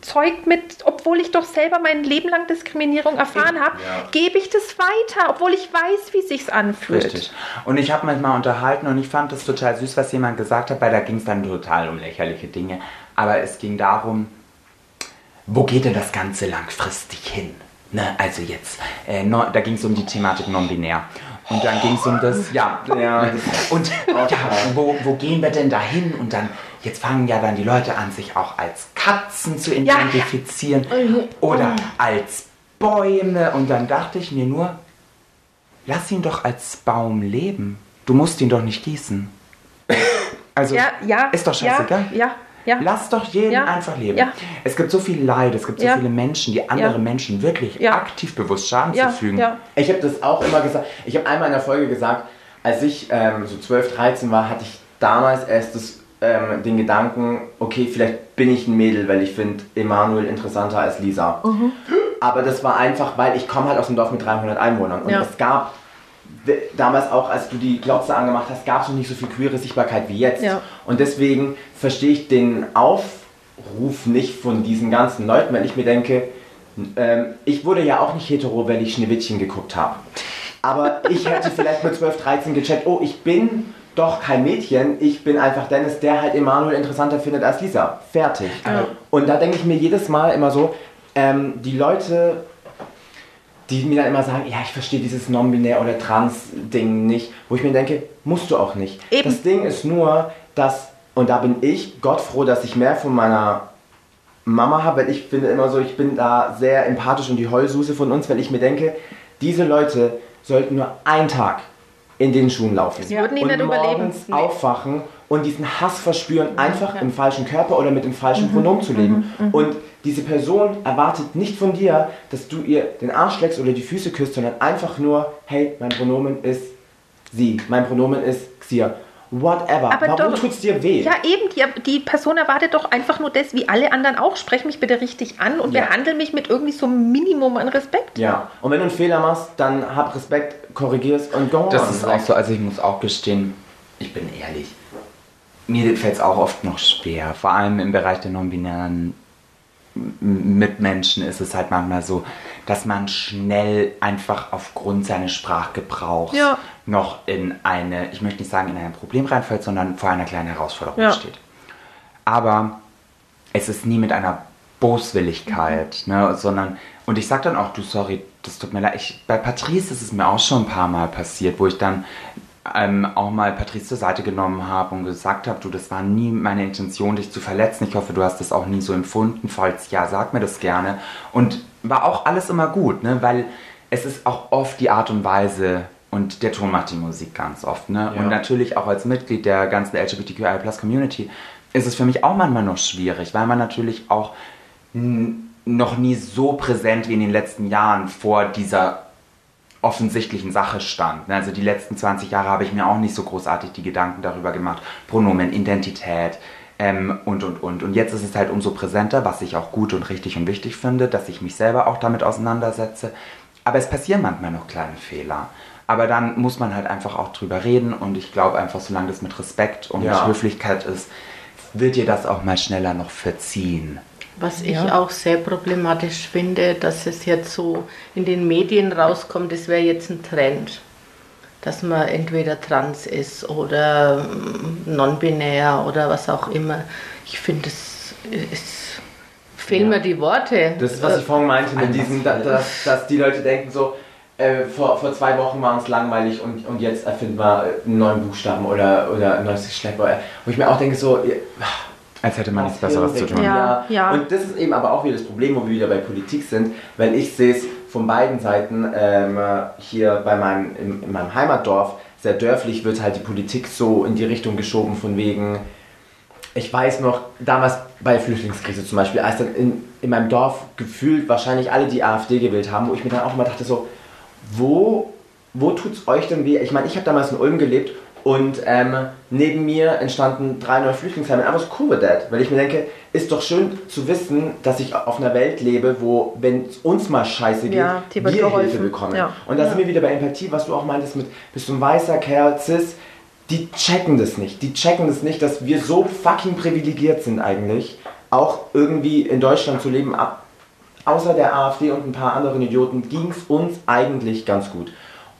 Zeug mit, obwohl ich doch selber mein Leben lang Diskriminierung erfahren habe, Ja. gebe ich das weiter, obwohl ich weiß, wie sich's anfühlt. Richtig. Und ich habe manchmal unterhalten und ich fand das total süß, was jemand gesagt hat, weil da ging es dann total um lächerliche Dinge. Aber es ging darum, wo geht denn das Ganze langfristig hin? Ne? Also jetzt, äh, no, da ging es um die Thematik non-binär. Und dann ging es um das, ja, Ja, und ja, wo, wo gehen wir denn da hin? Und dann, jetzt fangen ja dann die Leute an, sich auch als Katzen zu Ja. identifizieren oder als Bäume. Und dann dachte ich mir nur, lass ihn doch als Baum leben. Du musst ihn doch nicht gießen. Also, Ja, ja. ist doch scheißegal. Ja, ja. Ja. Lass doch jeden Ja. einfach leben. Ja. Es gibt so viel Leid, es gibt so viele Menschen, die andere. Menschen wirklich aktiv bewusst Schaden zufügen. ja. Ich habe das auch immer gesagt. Ich habe einmal in der Folge gesagt, als ich ähm, so 12, 13 war, hatte ich damals erst das, ähm, den Gedanken, okay, vielleicht bin ich ein Mädel, weil ich finde Emanuel interessanter als Lisa. Mhm. Aber das war einfach, weil ich komme halt aus einem Dorf mit 300 Einwohnern. Und es gab damals auch, als du die Glotze angemacht hast, gab es noch nicht so viel queere Sichtbarkeit wie jetzt. Ja. Und deswegen verstehe ich den Aufruf nicht von diesen ganzen Leuten, weil ich mir denke, ähm, ich wurde ja auch nicht hetero, weil ich Schneewittchen geguckt habe. Aber ich hätte vielleicht mit 12, 13 gecheckt, oh, ich bin doch kein Mädchen, ich bin einfach Dennis, der halt Emanuel interessanter findet als Lisa. Fertig. Und da denke ich mir jedes Mal immer so, ähm, die Leute, die mir dann immer sagen, ja, ich verstehe dieses Non-Binär- oder Trans-Ding nicht, wo ich mir denke, musst du auch nicht. Eben. Das Ding ist nur, dass, und da bin ich Gott froh, dass ich mehr von meiner Mama habe, weil ich finde immer so, ich bin da sehr empathisch und die Heulsuse von uns, weil ich mir denke, diese Leute sollten nur einen Tag in den Schuhen laufen. Sie würden ihn und nicht überleben. Nee. aufwachen und diesen Hass verspüren, einfach ja. im falschen Körper oder mit dem falschen Pronomen zu leben. Und diese Person erwartet nicht von dir, dass du ihr den Arsch leckst oder die Füße küsst, sondern einfach nur, hey, mein Pronomen ist sie, mein Pronomen ist Xia. Whatever. Aber Warum doch- tut's dir weh? Ja, eben, die, die Person erwartet doch einfach nur das, wie alle anderen auch. Sprech mich bitte richtig an und Ja. behandle mich mit irgendwie so einem Minimum an Respekt. Ja, und wenn du einen Fehler machst, dann hab Respekt, korrigierst und go Das on. ist auch so, also ich muss auch gestehen, ich bin ehrlich, mir fällt es auch oft noch schwer, vor allem im Bereich der non-binären Mitmenschen ist es halt manchmal so, dass man schnell einfach aufgrund seines Sprachgebrauchs Ja. noch in eine, ich möchte nicht sagen in ein Problem reinfällt, sondern vor einer kleinen Herausforderung Ja. steht. Aber es ist nie mit einer Boswilligkeit, ne, sondern, und ich sag dann auch, du, sorry, das tut mir leid. Ich, bei Patrice ist es mir auch schon ein paar Mal passiert, wo ich dann ähm, auch mal Patrice zur Seite genommen habe und gesagt habe, du, das war nie meine Intention, dich zu verletzen. Ich hoffe, du hast das auch nie so empfunden. Falls ja, sag mir das gerne. Und war auch alles immer gut, ne, weil es ist auch oft die Art und Weise, und der Ton macht die Musik ganz oft. Ne? Ja. Und natürlich auch als Mitglied der ganzen LGBTQI-Plus-Community ist es für mich auch manchmal noch schwierig, weil man natürlich auch noch nie so präsent wie in den letzten Jahren vor dieser offensichtlichen Sache stand. Also die letzten 20 Jahre habe ich mir auch nicht so großartig die Gedanken darüber gemacht. Pronomen, Identität ähm, und, und, und. Und jetzt ist es halt umso präsenter, was ich auch gut und richtig und wichtig finde, dass ich mich selber auch damit auseinandersetze. Aber es passieren manchmal noch kleine Fehler. Aber dann muss man halt einfach auch drüber reden und ich glaube einfach, solange das mit Respekt und Ja. mit Höflichkeit ist, wird dir das auch mal schneller noch verziehen. Was ich Ja. auch sehr problematisch finde, dass es jetzt so in den Medien rauskommt, das wäre jetzt ein Trend, dass man entweder trans ist oder mm, non-binär oder was auch immer. Ich finde, es ist, fehlen Ja. mir die Worte. Das ist, was ich vorhin meinte, mit diesem, da, dass, dass die Leute denken so, äh, vor, vor zwei Wochen war uns langweilig und, und jetzt erfinden wir einen neuen Buchstaben oder, oder ein neues Geschlecht. Wo ich mir auch denke so, Als hätte man nichts Besseres zu tun. Ja, ja. Und das ist eben aber auch wieder das Problem, wo wir wieder bei Politik sind, weil ich sehe es von beiden Seiten ähm, hier bei meinem, in, in meinem Heimatdorf, sehr dörflich, wird halt die Politik so in die Richtung geschoben von wegen, ich weiß noch, damals bei der Flüchtlingskrise zum Beispiel, als dann in, in meinem Dorf gefühlt wahrscheinlich alle die AfD gewählt haben, wo ich mir dann auch immer dachte so, wo, wo tut's euch denn weh? Ich meine, ich habe damals in Ulm gelebt und ähm, neben mir entstanden drei neue Flüchtlingsheime. I was cool with that, weil ich mir denke, ist doch schön zu wissen, dass ich auf einer Welt lebe, wo, wenn es uns mal scheiße geht, Ja, wir geholfen. Hilfe bekommen. Ja. Und da Ja. sind wir wieder bei Empathie, was du auch meintest mit, bist du ein weißer Kerl, cis, die checken das nicht. Die checken das nicht, dass wir so fucking privilegiert sind eigentlich, auch irgendwie in Deutschland zu leben. Ab, außer der AfD und ein paar anderen Idioten ging es uns eigentlich ganz gut.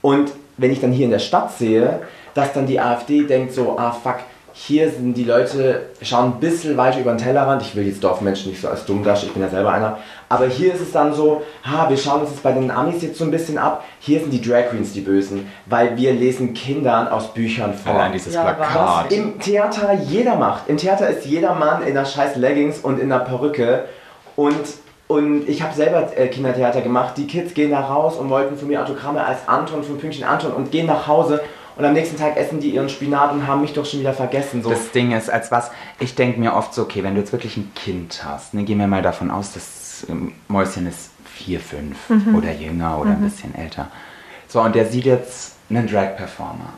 Und wenn ich dann hier in der Stadt sehe, dass dann die AfD denkt so, ah fuck, hier sind die Leute, schauen ein bisschen weiter über den Tellerrand. Ich will jetzt Dorfmenschen nicht so als dumm darstellen, ich bin ja selber einer. Aber hier ist es dann so, ha, wir schauen uns das bei den Amis jetzt so ein bisschen ab. Hier sind die Drag Queens die Bösen, weil wir lesen Kindern aus Büchern vor. Allein dieses Ja, Plakat. Wahnsinn. Im Theater jeder macht. Im Theater ist jeder Mann in einer scheiß Leggings und in einer Perücke. Und, und ich habe selber äh, Kindertheater gemacht. Die Kids gehen da raus und wollten von mir Autogramme als Anton von Pünktchen Anton und gehen nach Hause. Und am nächsten Tag essen die ihren Spinat und haben mich doch schon wieder vergessen. So. Das Ding ist, als was, ich denke mir oft so, okay, wenn du jetzt wirklich ein Kind hast, ne, gehen wir mal davon aus, das ähm, Mäuschen ist vier, fünf oder jünger oder ein bisschen älter. So, und der sieht jetzt einen Drag-Performer.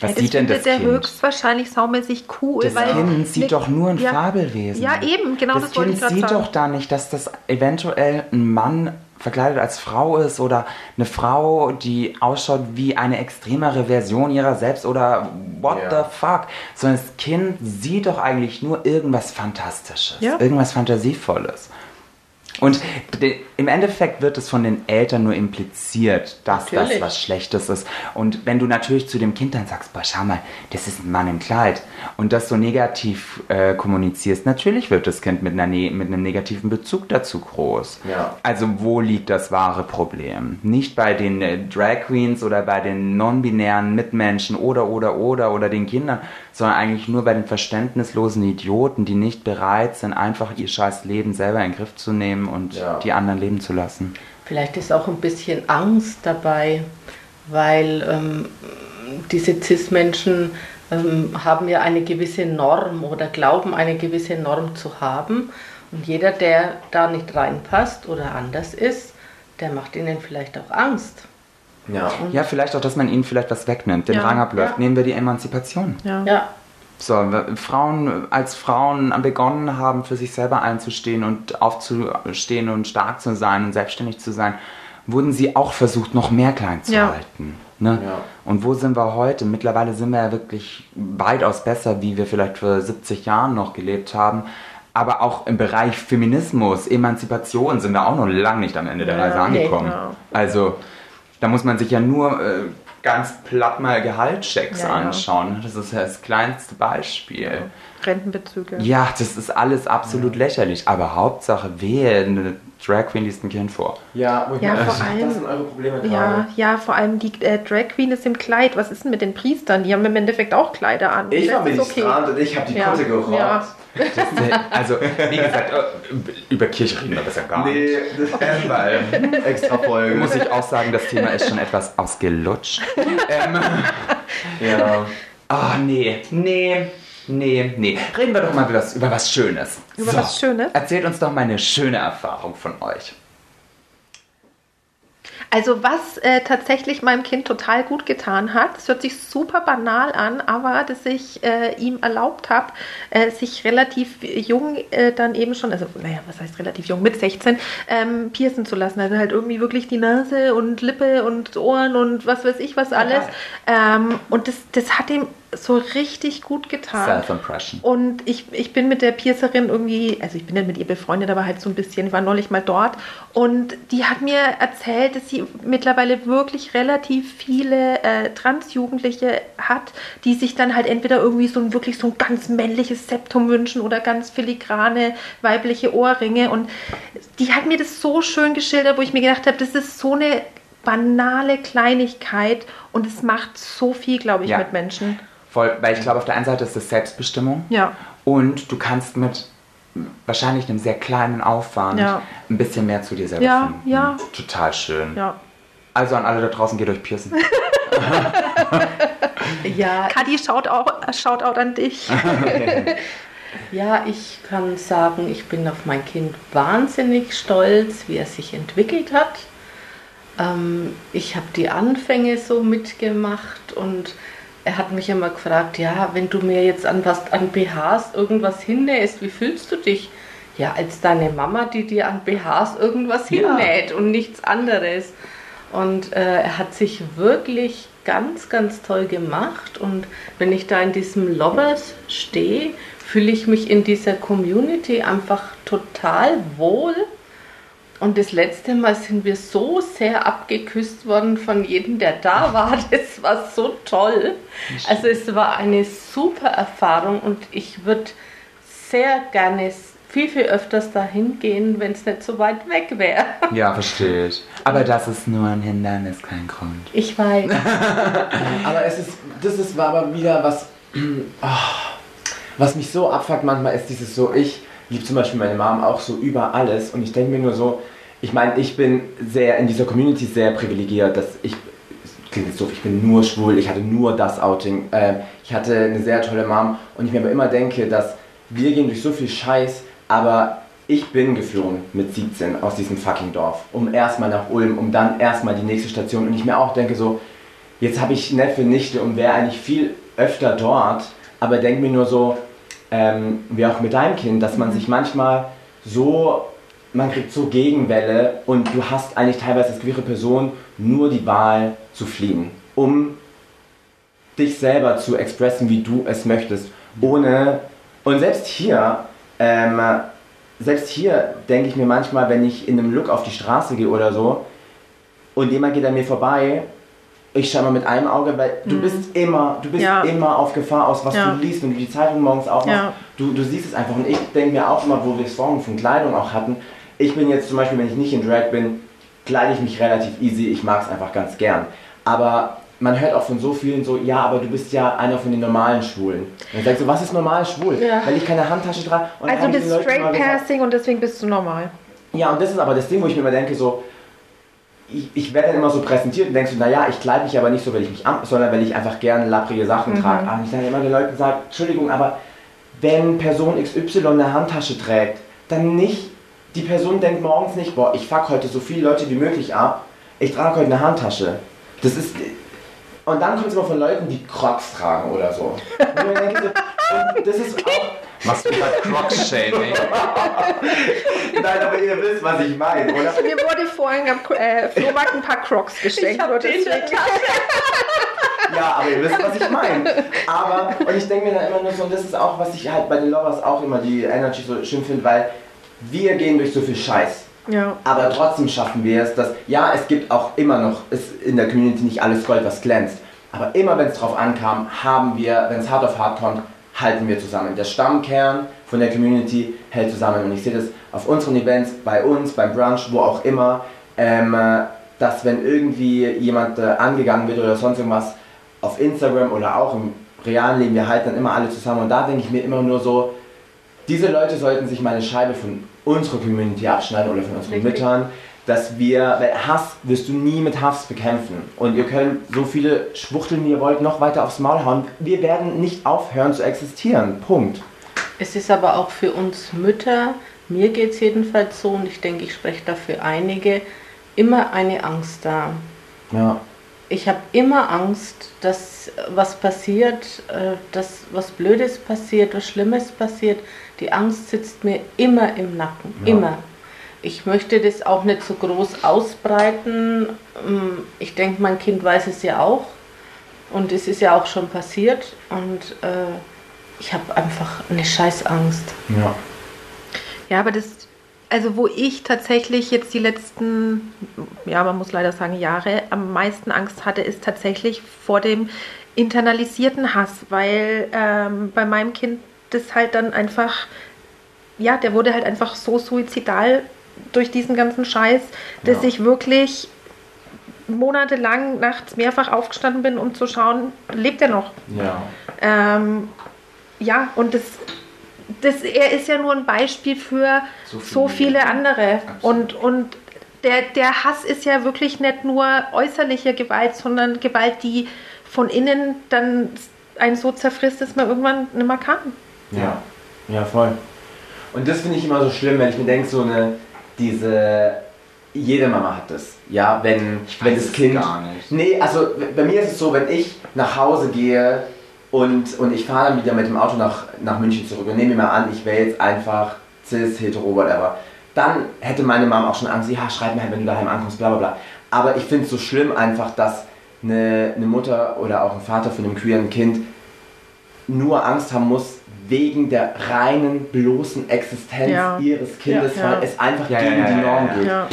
Was Ja, das sieht denn das der Kind? höchstwahrscheinlich saumäßig cool. Das weil Kind sieht ne- doch nur ein ja, Fabelwesen. Ja, eben, genau das das, wollte Kind ich gerade sieht sagen. doch da nicht, dass das eventuell ein Mann verkleidet als Frau ist oder eine Frau, die ausschaut wie eine extremere Version ihrer selbst oder what Ja. the fuck. Sondern das Kind sieht doch eigentlich nur irgendwas Fantastisches, Ja. irgendwas Fantasievolles. Und im Endeffekt wird es von den Eltern nur impliziert, dass das Natürlich. was Schlechtes ist. Und wenn du natürlich zu dem Kind dann sagst, boah, schau mal, das ist ein Mann im Kleid und das so negativ äh, kommunizierst, natürlich wird das Kind mit, einer ne mit einem negativen Bezug dazu groß. Ja. Also wo liegt das wahre Problem? Nicht bei den äh, Drag Queens oder bei den non-binären Mitmenschen oder, oder, oder, oder den Kindern, sondern eigentlich nur bei den verständnislosen Idioten, die nicht bereit sind, einfach ihr scheiß Leben selber in den Griff zu nehmen und Ja. die anderen leben zu lassen. Vielleicht ist auch ein bisschen Angst dabei, weil ähm, diese CIS-Menschen ähm, haben ja eine gewisse Norm oder glauben, eine gewisse Norm zu haben. Und jeder, der da nicht reinpasst oder anders ist, der macht ihnen vielleicht auch Angst. Ja. Ja, vielleicht auch, dass man ihnen vielleicht was wegnimmt, den Ja, Rang abläuft. ja. Nehmen wir die Emanzipation. Ja. Ja, So, Frauen als Frauen begonnen haben, für sich selber einzustehen und aufzustehen und stark zu sein und selbstständig zu sein, wurden sie auch versucht, noch mehr klein zu Ja. halten. Ne? Ja. Und wo sind wir heute? Mittlerweile sind wir ja wirklich weitaus besser, wie wir vielleicht vor 70 Jahren noch gelebt haben. Aber auch im Bereich Feminismus, Emanzipation sind wir auch noch lange nicht am Ende der Reise nee, angekommen. ja. Also, da muss man sich ja nur äh, ganz platt mal Gehaltschecks Ja, ja. anschauen. Das ist ja das kleinste Beispiel. Rentenbezüge. Ja, das ist alles absolut lächerlich. Aber Hauptsache, wehe, eine Drag Queen liest ein Kind vor. Ja, wo ich Ja, vor das allem- sind eure Probleme Ja, gerade. ja, vor allem die äh, Drag Queen ist im Kleid. Was ist denn mit den Priestern? Die haben im Endeffekt auch Kleider an. Ich war Das ist Ministrant und ich habe die Ja. Kutte gerockt. Ja. Das, also, wie gesagt, äh, über Kirche reden wir besser gar nicht. Nee, das ist weil extra Folge. Muss ich auch sagen, das Thema ist schon etwas ausgelutscht. *laughs* ähm, ja. Ah, nee, nee, nee, nee. Reden wir doch mal über was, über was Schönes. Über was Schönes? Erzählt uns doch mal eine schöne Erfahrung von euch. Also was äh, tatsächlich meinem Kind total gut getan hat, das hört sich super banal an, aber dass ich äh, ihm erlaubt habe, äh, sich relativ jung äh, dann eben schon, also naja, was heißt relativ jung, mit 16, ähm, piercen zu lassen. Also halt irgendwie wirklich die Nase und Lippe und Ohren und was weiß ich was alles. Ähm, und das, das hat ihm so richtig gut getan. Self-Impression. Und ich, ich bin mit der Piercerin irgendwie, also ich bin nicht mit ihr befreundet, aber halt so ein bisschen, ich war neulich mal dort. Und die hat mir erzählt, dass sie mittlerweile wirklich relativ viele äh, Transjugendliche hat, die sich dann halt entweder irgendwie so ein wirklich so ein ganz männliches Septum wünschen oder ganz filigrane weibliche Ohrringe. Und die hat mir das so schön geschildert, wo ich mir gedacht habe, das ist so eine banale Kleinigkeit und es macht so viel, glaube ich, Ja. mit Menschen. Voll, weil ich glaube, auf der einen Seite ist das Selbstbestimmung. Ja. Und du kannst mit wahrscheinlich einem sehr kleinen Aufwand Ja. ein bisschen mehr zu dir selber Ja, finden. ja. Total schön. Ja. Also an alle da draußen, geht euch piercen. *laughs* Ja, Kadi, schaut auch, schaut auch an dich. *laughs* Ja, ich kann sagen, ich bin auf mein Kind wahnsinnig stolz, wie er sich entwickelt hat. Ähm, ich habe die Anfänge so mitgemacht und er hat mich immer gefragt, ja, wenn du mir jetzt an was an BHs irgendwas hinnähst, wie fühlst du dich? Ja, als deine Mama, die dir an BHs irgendwas Ja. hinnäht und nichts anderes. Und äh, er hat sich wirklich ganz, ganz toll gemacht. Und wenn ich da in diesem Lobbers stehe, fühle ich mich in dieser Community einfach total wohl. Und das letzte Mal sind wir so sehr abgeküsst worden von jedem, der da war. *laughs* Das war so toll. Also es war eine super Erfahrung und ich würde sehr gerne viel, viel öfters dahin gehen, wenn es nicht so weit weg wäre. *laughs* ja, verstehe ich. Aber das ist nur ein Hindernis, kein Grund. Ich weiß. *laughs* Aber es ist, das ist war aber wieder was, *clears throat* ah, was mich so abfuckt manchmal, ist dieses so, ich liebe zum Beispiel meine Mom auch so über alles. Und ich denke mir nur so, ich meine, ich bin sehr in dieser Community sehr privilegiert, dass ich, es klingt jetzt doof, ich bin nur schwul, ich hatte nur das Outing, äh, ich hatte eine sehr tolle Mom. Und ich mir aber immer denke, dass wir gehen durch so viel Scheiß, aber ich bin geflohen mit 17 aus diesem fucking Dorf, um erstmal nach Ulm, um dann erstmal die nächste Station. Und ich mir auch denke so, jetzt habe ich Neffe, Nichte und wäre eigentlich viel öfter dort, aber denke mir nur so, ähm, wie auch mit deinem Kind, dass man sich manchmal so, man kriegt so Gegenwelle und du hast eigentlich teilweise als queere Person nur die Wahl zu fliehen, um dich selber zu expressen, wie du es möchtest, ohne, und selbst hier, ähm, selbst hier denke ich mir manchmal, wenn ich in einem Look auf die Straße gehe oder so und jemand geht an mir vorbei, ich schaue mal mit einem Auge, weil du bist immer, du bist Ja. immer auf Gefahr aus, was Ja. du liest, wenn du die Zeitung morgens aufmachst. Ja. Du, du siehst es einfach. Und ich denke mir auch immer, wo wir es vorhin von Kleidung auch hatten, ich bin jetzt zum Beispiel, wenn ich nicht in Drag bin, kleide ich mich relativ easy, ich mag es einfach ganz gern. Aber man hört auch von so vielen so, ja, aber du bist ja einer von den normalen Schwulen. Und ich sage so, was ist normal schwul? Weil ich keine Handtasche trage. Also Leute straight mal gesagt- passing und deswegen bist du normal. ja, und das ist aber das Ding, wo ich mir immer denke, so, ich, ich werde dann immer so präsentiert und denkst so, naja, ich kleide mich aber nicht so, weil ich mich am, sondern weil ich einfach gerne lapprige Sachen Mhm. trage. Aber ich dann immer den Leuten sage, Entschuldigung, aber wenn Person XY eine Handtasche trägt, dann nicht, die Person denkt morgens nicht, boah, ich fuck heute so viele Leute wie möglich ab, ich trage heute eine Handtasche. Das ist, und dann kommt es immer von Leuten, die Crocs tragen oder so. Und denke so, und das ist auch, Machst du gerade Crocs-Shaming? *laughs* nein, aber ihr wisst, was ich meine, oder? Mir wurde vorhin am äh, Flohmarkt ein paar Crocs geschenkt. und den *laughs* Ja, aber ihr wisst, was ich meine. Aber, und ich denke mir dann immer nur so, und das ist auch, was ich halt bei den Lovers auch immer die Energy so schön finde, weil wir gehen durch so viel Scheiß. Ja. Aber trotzdem schaffen wir es, dass, ja, es gibt auch immer noch, ist in der Community nicht alles Gold, was glänzt. Aber immer wenn es drauf ankam, haben wir, wenn es hart auf hart kommt, halten wir zusammen. Der Stammkern von der Community hält zusammen. Und ich sehe das auf unseren Events, bei uns, beim Brunch, wo auch immer, ähm, äh, dass wenn irgendwie jemand äh, angegangen wird oder sonst irgendwas auf Instagram oder auch im realen Leben, wir halten dann immer alle zusammen. Und da denke ich mir immer nur so, diese Leute sollten sich mal eine Scheibe von unserer Community abschneiden oder von unseren Richtig. Müttern, dass wir, weil Hass wirst du nie mit Hass bekämpfen. Und ihr könnt so viele Schwuchteln, wie ihr wollt, noch weiter aufs Maul hauen. Wir werden nicht aufhören zu existieren. Punkt. Es ist aber auch für uns Mütter, mir geht es jedenfalls so und ich denke, ich spreche dafür einige, immer eine Angst da. Ja. Ich habe immer Angst, dass was passiert, äh, dass was Blödes passiert, was Schlimmes passiert. Die Angst sitzt mir immer im Nacken, Ja. immer. Ich möchte das auch nicht so groß ausbreiten. Ähm, Ich denke, mein Kind weiß es ja auch und es ist ja auch schon passiert und äh, ich habe einfach eine Scheißangst. Ja. Ja, aber das, also wo ich tatsächlich jetzt die letzten, ja, man muss leider sagen, Jahre am meisten Angst hatte, ist tatsächlich vor dem internalisierten Hass, weil ähm, bei meinem Kind das halt dann einfach, ja, der wurde halt einfach so suizidal durch diesen ganzen Scheiß, dass Ja. ich wirklich monatelang nachts mehrfach aufgestanden bin, um zu schauen, lebt er noch? Ja. Ähm, ja, und das, das, er ist ja nur ein Beispiel für So so viele. viele, andere. Absolut. Und, und der, der Hass ist ja wirklich nicht nur äußerliche Gewalt, sondern Gewalt, die von innen dann einen so zerfrisst, dass man irgendwann nicht mehr kann. Ja, ja, voll. Und das finde ich immer so schlimm, wenn ich mir denke, so eine, diese, jede Mama hat das. Ja, wenn, wenn weiß das es Kind. gar nicht. Nee, also bei mir ist es so, wenn ich nach Hause gehe und, und ich fahre dann wieder mit dem Auto nach, nach München zurück und nehme mir mal an, ich wäre jetzt einfach cis, hetero, whatever. Dann hätte meine Mama auch schon Angst, ja, schreib mir halt, wenn du daheim ankommst, bla bla bla. Aber ich finde es so schlimm einfach, dass eine, eine Mutter oder auch ein Vater von einem queeren Kind nur Angst haben muss wegen der reinen, bloßen Existenz Ja. ihres Kindes, Ja, ja. weil es einfach gegen ja, die ja, Norm ja. geht. Ja.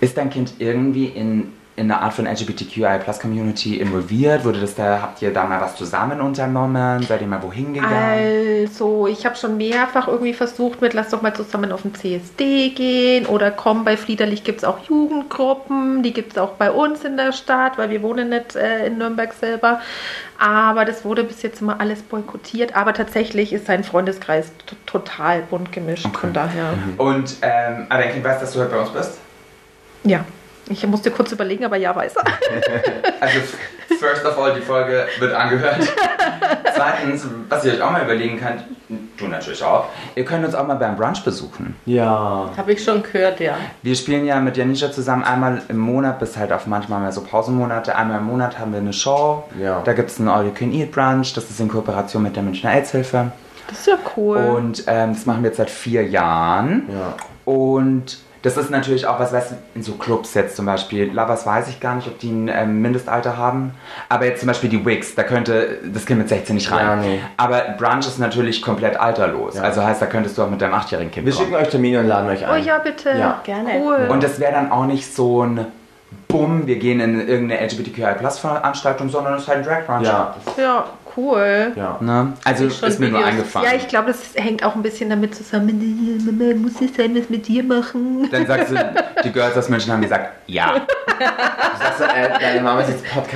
Ist dein Kind irgendwie in, in eine Art von LGBTQI-Plus-Community involviert? Wurde das da, habt ihr da mal was zusammen unternommen? Seid ihr mal wohin gegangen? Also, ich habe schon mehrfach irgendwie versucht mit, lass doch mal zusammen auf den CSD gehen oder komm, bei Fliederlich gibt es auch Jugendgruppen, die gibt es auch bei uns in der Stadt, weil wir wohnen nicht äh, in Nürnberg selber. Aber das wurde bis jetzt immer alles boykottiert. Aber tatsächlich ist sein Freundeskreis total bunt gemischt. Von daher, Und ähm, aber Kind weiß, dass du heute bei uns bist? ja. Ich musste kurz überlegen, aber ja, weiß er. *laughs* Also, first of all, die Folge wird angehört. *laughs* Zweitens, was ihr euch auch mal überlegen könnt, du natürlich auch, ihr könnt uns auch mal beim Brunch besuchen. Ja. Habe ich schon gehört, ja. Wir spielen ja mit Janisha zusammen einmal im Monat, bis halt auf manchmal mal so Pausenmonate. Einmal im Monat haben wir eine Show. Ja. Da gibt es einen All You Can Eat Brunch. Das ist in Kooperation mit der Münchner AIDS-Hilfe. Das ist ja cool. Und ähm, das machen wir jetzt seit vier Jahren. Ja. Und das ist natürlich auch was, was in so Clubs jetzt zum Beispiel, Lovers weiß ich gar nicht, ob die ein ähm, Mindestalter haben. Aber jetzt zum Beispiel die Wigs, da könnte das Kind mit 16 nicht rein. Ja, nee. Aber Brunch ist natürlich komplett alterlos. Ja. Also heißt, da könntest du auch mit deinem achtjährigen Kind Wir kommen. schicken euch Termine und laden euch oh ein. ja, bitte. Ja. Gerne. Cool. Und das wäre dann auch nicht so ein Bumm, wir gehen in irgendeine LGBTQI-Plus-Veranstaltung, sondern es ist halt ein Drag Brunch. Ja. ja, cool. Ja. Ne? Also Ich ist mir nur Videos- eingefallen. Ja, ich glaube, das hängt auch ein bisschen damit zusammen. Mama, muss es sein, was mit dir machen? Dann sagst du, die Girls aus München haben gesagt, ja. *laughs* Du sagst so, äh, deine Mama ist jetzt bist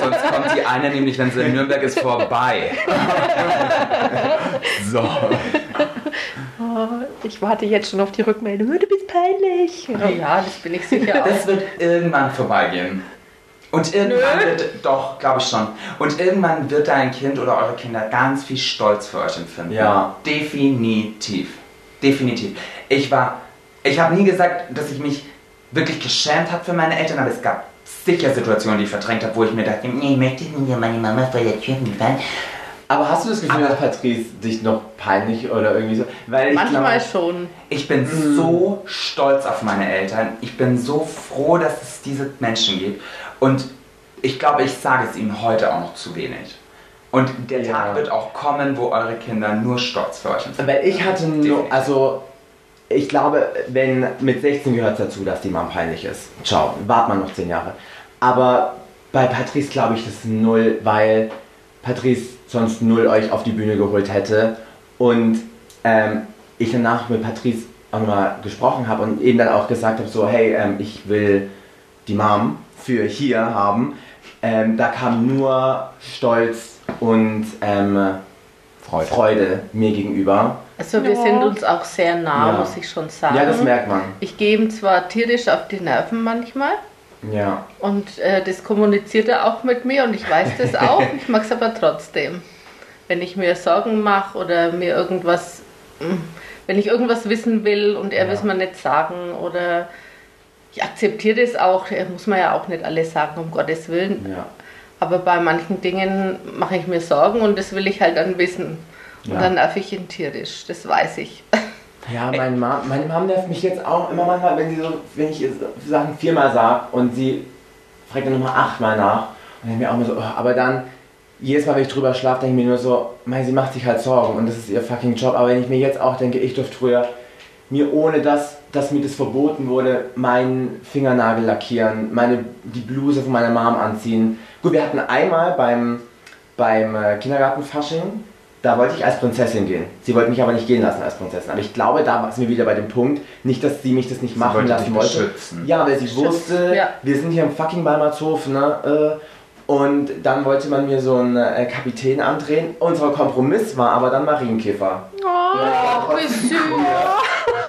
Sonst kommt die eine nämlich, wenn sie in Nürnberg ist, vorbei. *laughs* so. Oh, ich warte jetzt schon auf die Rückmeldung. Du bist peinlich. Ja, das bin ich sicher auch. Das wird irgendwann vorbeigehen. Und irgendwann wird, doch, glaube ich schon. Und irgendwann wird dein Kind oder eure Kinder ganz viel Stolz für euch empfinden. Ja. Definitiv. Definitiv. Ich war, ich habe nie gesagt, dass ich mich wirklich geschämt habe für meine Eltern, aber es gab sicher Situationen, die ich verdrängt habe, wo ich mir dachte, nee, ich möchte nicht meine Mama vor der Tür sein. Aber hast du das Gefühl, dass Patrice dich noch peinlich oder irgendwie so? Weil ich Manchmal glaub, schon. Ich bin so stolz auf meine Eltern. Ich bin so froh, dass es diese Menschen gibt. Und ich glaube, ich sage es ihnen heute auch noch zu wenig. Und der Ja. Tag wird auch kommen, wo eure Kinder nur stolz für euch sind. Weil ich hatte nur, also ich glaube, wenn mit 16 gehört es dazu, dass die Mom peinlich ist. Ciao, wart mal noch 10 Jahre. Aber bei Patrice glaube ich das null, weil Patrice sonst null euch auf die Bühne geholt hätte und ähm, ich danach mit Patrice auch nochmal gesprochen habe und eben dann auch gesagt habe, so hey, ähm, ich will die Mom für hier haben. Ähm, da kam nur Stolz und ähm, Freude. Freude mir gegenüber. Also wir Ja. sind uns auch sehr nah, Ja. muss ich schon sagen. Ja, das merkt man. Ich gehe ihm zwar tierisch auf die Nerven manchmal Ja. und äh, das kommuniziert er auch mit mir und ich weiß das *laughs* auch. ich mag es aber trotzdem. Wenn ich mir Sorgen mache oder mir irgendwas, mm, wenn ich irgendwas wissen will und er Ja. will es mir nicht sagen oder ich akzeptiere das auch, er muss mir ja auch nicht alles sagen, um Gottes Willen. Ja. Aber bei manchen Dingen mache ich mir Sorgen und das will ich halt dann wissen. Und Ja. dann nerv ich ihn tierisch, das weiß ich. *laughs* Ja, meine Mom, meine Mom nervt mich jetzt auch immer manchmal, wenn sie so, wenn ich Sachen viermal sage und sie fragt dann nochmal achtmal nach. Und dann mir auch immer so, oh, aber dann, jedes Mal, wenn ich drüber schlafe, denke ich mir nur so, mei, sie macht sich halt Sorgen und das ist ihr fucking Job. Aber wenn ich mir jetzt auch denke, ich durfte früher mir ohne das, dass mir das verboten wurde, meinen Fingernagel lackieren, meine, die Bluse von meiner Mom anziehen. Gut, wir hatten einmal beim, beim äh, Kindergartenfasching, da wollte ich als Prinzessin gehen. Sie wollte mich aber nicht gehen lassen als Prinzessin. Aber ich glaube, da war es mir wieder bei dem Punkt, nicht, dass sie mich das nicht machen wollte lassen wollte. beschützen. Ja, weil sie wusste, ja. wir sind hier im fucking Balmatzhof, ne? äh, Und dann wollte man mir so einen äh, Kapitän andrehen. Unser Kompromiss war aber dann Marienkäfer. Oh, wie süß.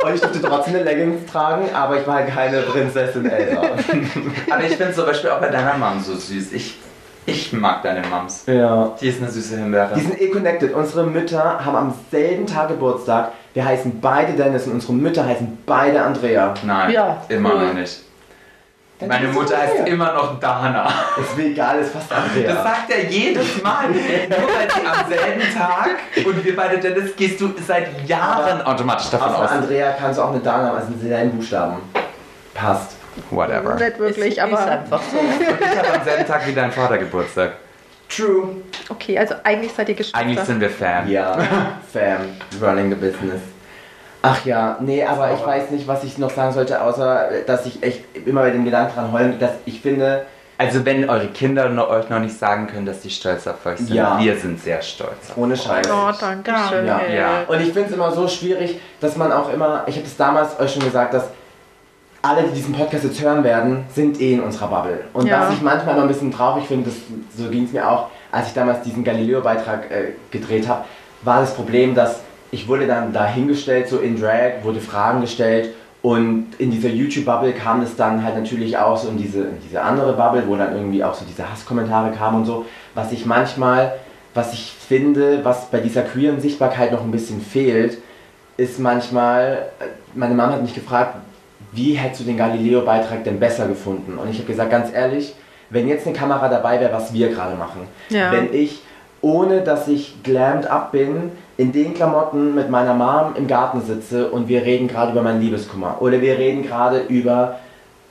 Und ich durfte trotzdem eine Leggings tragen, aber ich war halt keine Prinzessin Elsa. *laughs* Aber ich finde zum Beispiel auch bei deiner Mom so süß. Ich, ich mag deine Moms. ja. Die ist eine süße Himbeere. Die sind eh connected. Unsere Mütter haben am selben Tag Geburtstag. Wir heißen beide Dennis und unsere Mütter heißen beide Andrea. Nein, Ja, immer cool. noch nicht. Dann Meine Mutter heißt immer noch Dana. Ist mir egal, ist fast Das Andrea. sagt er jedes Mal. Nur weil sie am selben Tag und wir beide Dennis gehst du seit Jahren automatisch davon aus. Andrea kannst du auch eine Dana also sind selben Buchstaben. Passt. Whatever. Nicht wirklich, ist, aber. ist einfach so. Und ich habe am selben Tag wie dein Vater Geburtstag. True. Okay, also eigentlich seid ihr Geschwister. Eigentlich sind wir Fan. Ja, Fam, running the business. Ach ja, nee, aber ich weiß nicht, was ich noch sagen sollte, außer dass ich echt immer bei dem Gedanken dran heulen, dass ich finde, Also wenn eure Kinder noch, euch noch nicht sagen können, dass sie stolz auf euch sind, Ja. wir sind sehr stolz. auf ohne. Scheiß. Oh, danke schön. Ja. Ja. Und ich finde es immer so schwierig, dass man auch immer, ich habe es damals euch schon gesagt, dass alle, die diesen Podcast jetzt hören werden, sind eh in unserer Bubble. Und Ja. was ich manchmal immer ein bisschen traurig finde, so ging es mir auch, als ich damals diesen Galileo-Beitrag äh, gedreht habe, war das Problem, dass ich wurde dann da hingestellt, so in Drag, wurde Fragen gestellt und in dieser YouTube-Bubble kam es dann halt natürlich auch so in diese, in diese andere Bubble, wo dann irgendwie auch so diese Hasskommentare kamen und so, was ich manchmal, was ich finde, was bei dieser queeren Sichtbarkeit noch ein bisschen fehlt, ist manchmal, äh, meine Mama hat mich gefragt, wie hättest du den Galileo-Beitrag denn besser gefunden? Und ich habe gesagt, ganz ehrlich, wenn jetzt eine Kamera dabei wäre, was wir gerade machen, Ja. wenn ich, ohne dass ich glammed up bin, in den Klamotten mit meiner Mom im Garten sitze und wir reden gerade über meinen Liebeskummer oder wir reden gerade über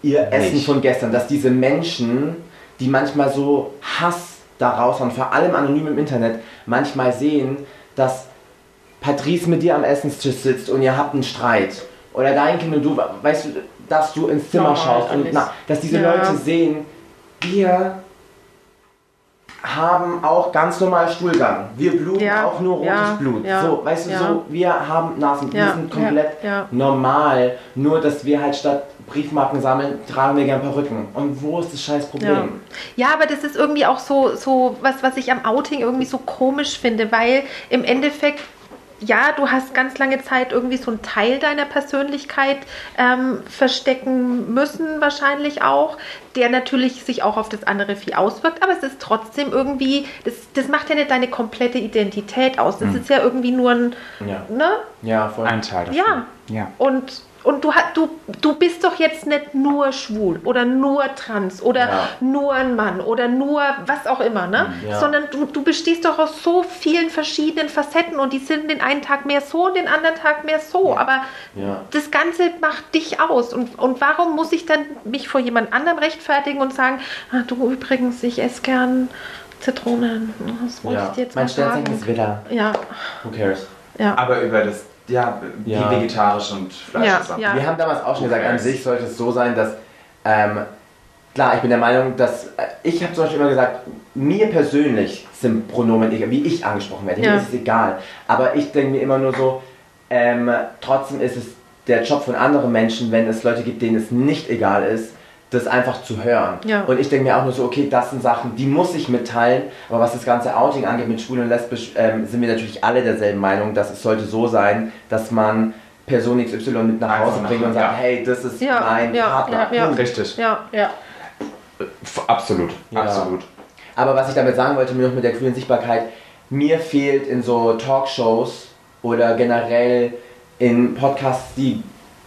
ihr Essen Nicht. von gestern, dass diese Menschen, die manchmal so Hass daraus haben, vor allem anonym im Internet, manchmal sehen, dass Patrice mit dir am Essenstisch sitzt und ihr habt einen Streit. Oder dein Kind und du, weißt du, dass du ins Zimmer Normal schaust und na, dass diese Ja. Leute sehen, wir haben auch ganz normal Stuhlgang. Wir bluten Ja, auch nur rotes ja, Blut. ja, so, weißt du, so, wir haben Nasen, wir Ja, sind komplett normal. Nur, dass wir halt statt Briefmarken sammeln, tragen wir gern Perücken. Und wo ist das scheiß Ja. Problem? ja, aber das ist irgendwie auch so, so was, was ich am Outing irgendwie so komisch finde, weil im Endeffekt, ja, du hast ganz lange Zeit irgendwie so einen Teil deiner Persönlichkeit ähm, verstecken müssen, wahrscheinlich auch, der natürlich sich auch auf das andere Vieh auswirkt, aber es ist trotzdem irgendwie, das, das macht ja nicht deine komplette Identität aus. Das ist ja irgendwie nur ein, Ja, ne? ja voll. Ein Teil davon. Ja. Ja. Und, und du, du, du bist doch jetzt nicht nur schwul oder nur trans oder Ja. nur ein Mann oder nur was auch immer, ne? Ja. Sondern du, du bestehst doch aus so vielen verschiedenen Facetten und die sind den einen Tag mehr so und den anderen Tag mehr so. Aber Ja. das Ganze macht dich aus. Und, und warum muss ich dann mich vor jemand anderem rechtfertigen und sagen, ah, du übrigens, ich esse gern Zitronen. Das wollte ja. ich dir jetzt mein mal Sternzeichen sagen. ist Widder. Ja, Who cares? ja. Aber über das, ja, die Ja. vegetarisch und Fleischsachen. Ja, ja. Wir haben damals auch schon gesagt, an sich sollte es so sein, dass, ähm, klar, ich bin der Meinung, dass, äh, ich habe zum Beispiel immer gesagt, mir persönlich sind Pronomen egal, wie ich angesprochen werde, Ja. mir ist es egal. Aber ich denke mir immer nur so, ähm, trotzdem ist es der Job von anderen Menschen, wenn es Leute gibt, denen es nicht egal ist, das einfach zu hören. Ja. Und ich denke mir auch nur so, okay, das sind Sachen, die muss ich mitteilen, aber was das ganze Outing angeht mit schwul und lesbisch, ähm, sind wir natürlich alle derselben Meinung, dass es sollte so sein, dass man Person XY mit nach Einfach Hause bringt und sagt, ja. hey, das ist Ja, mein ja, Partner. ja. Richtig. ja. Ja. Absolut. Ja. Absolut. Aber was ich damit sagen wollte, mir noch mit der queeren Sichtbarkeit, mir fehlt in so Talkshows oder generell in Podcasts, die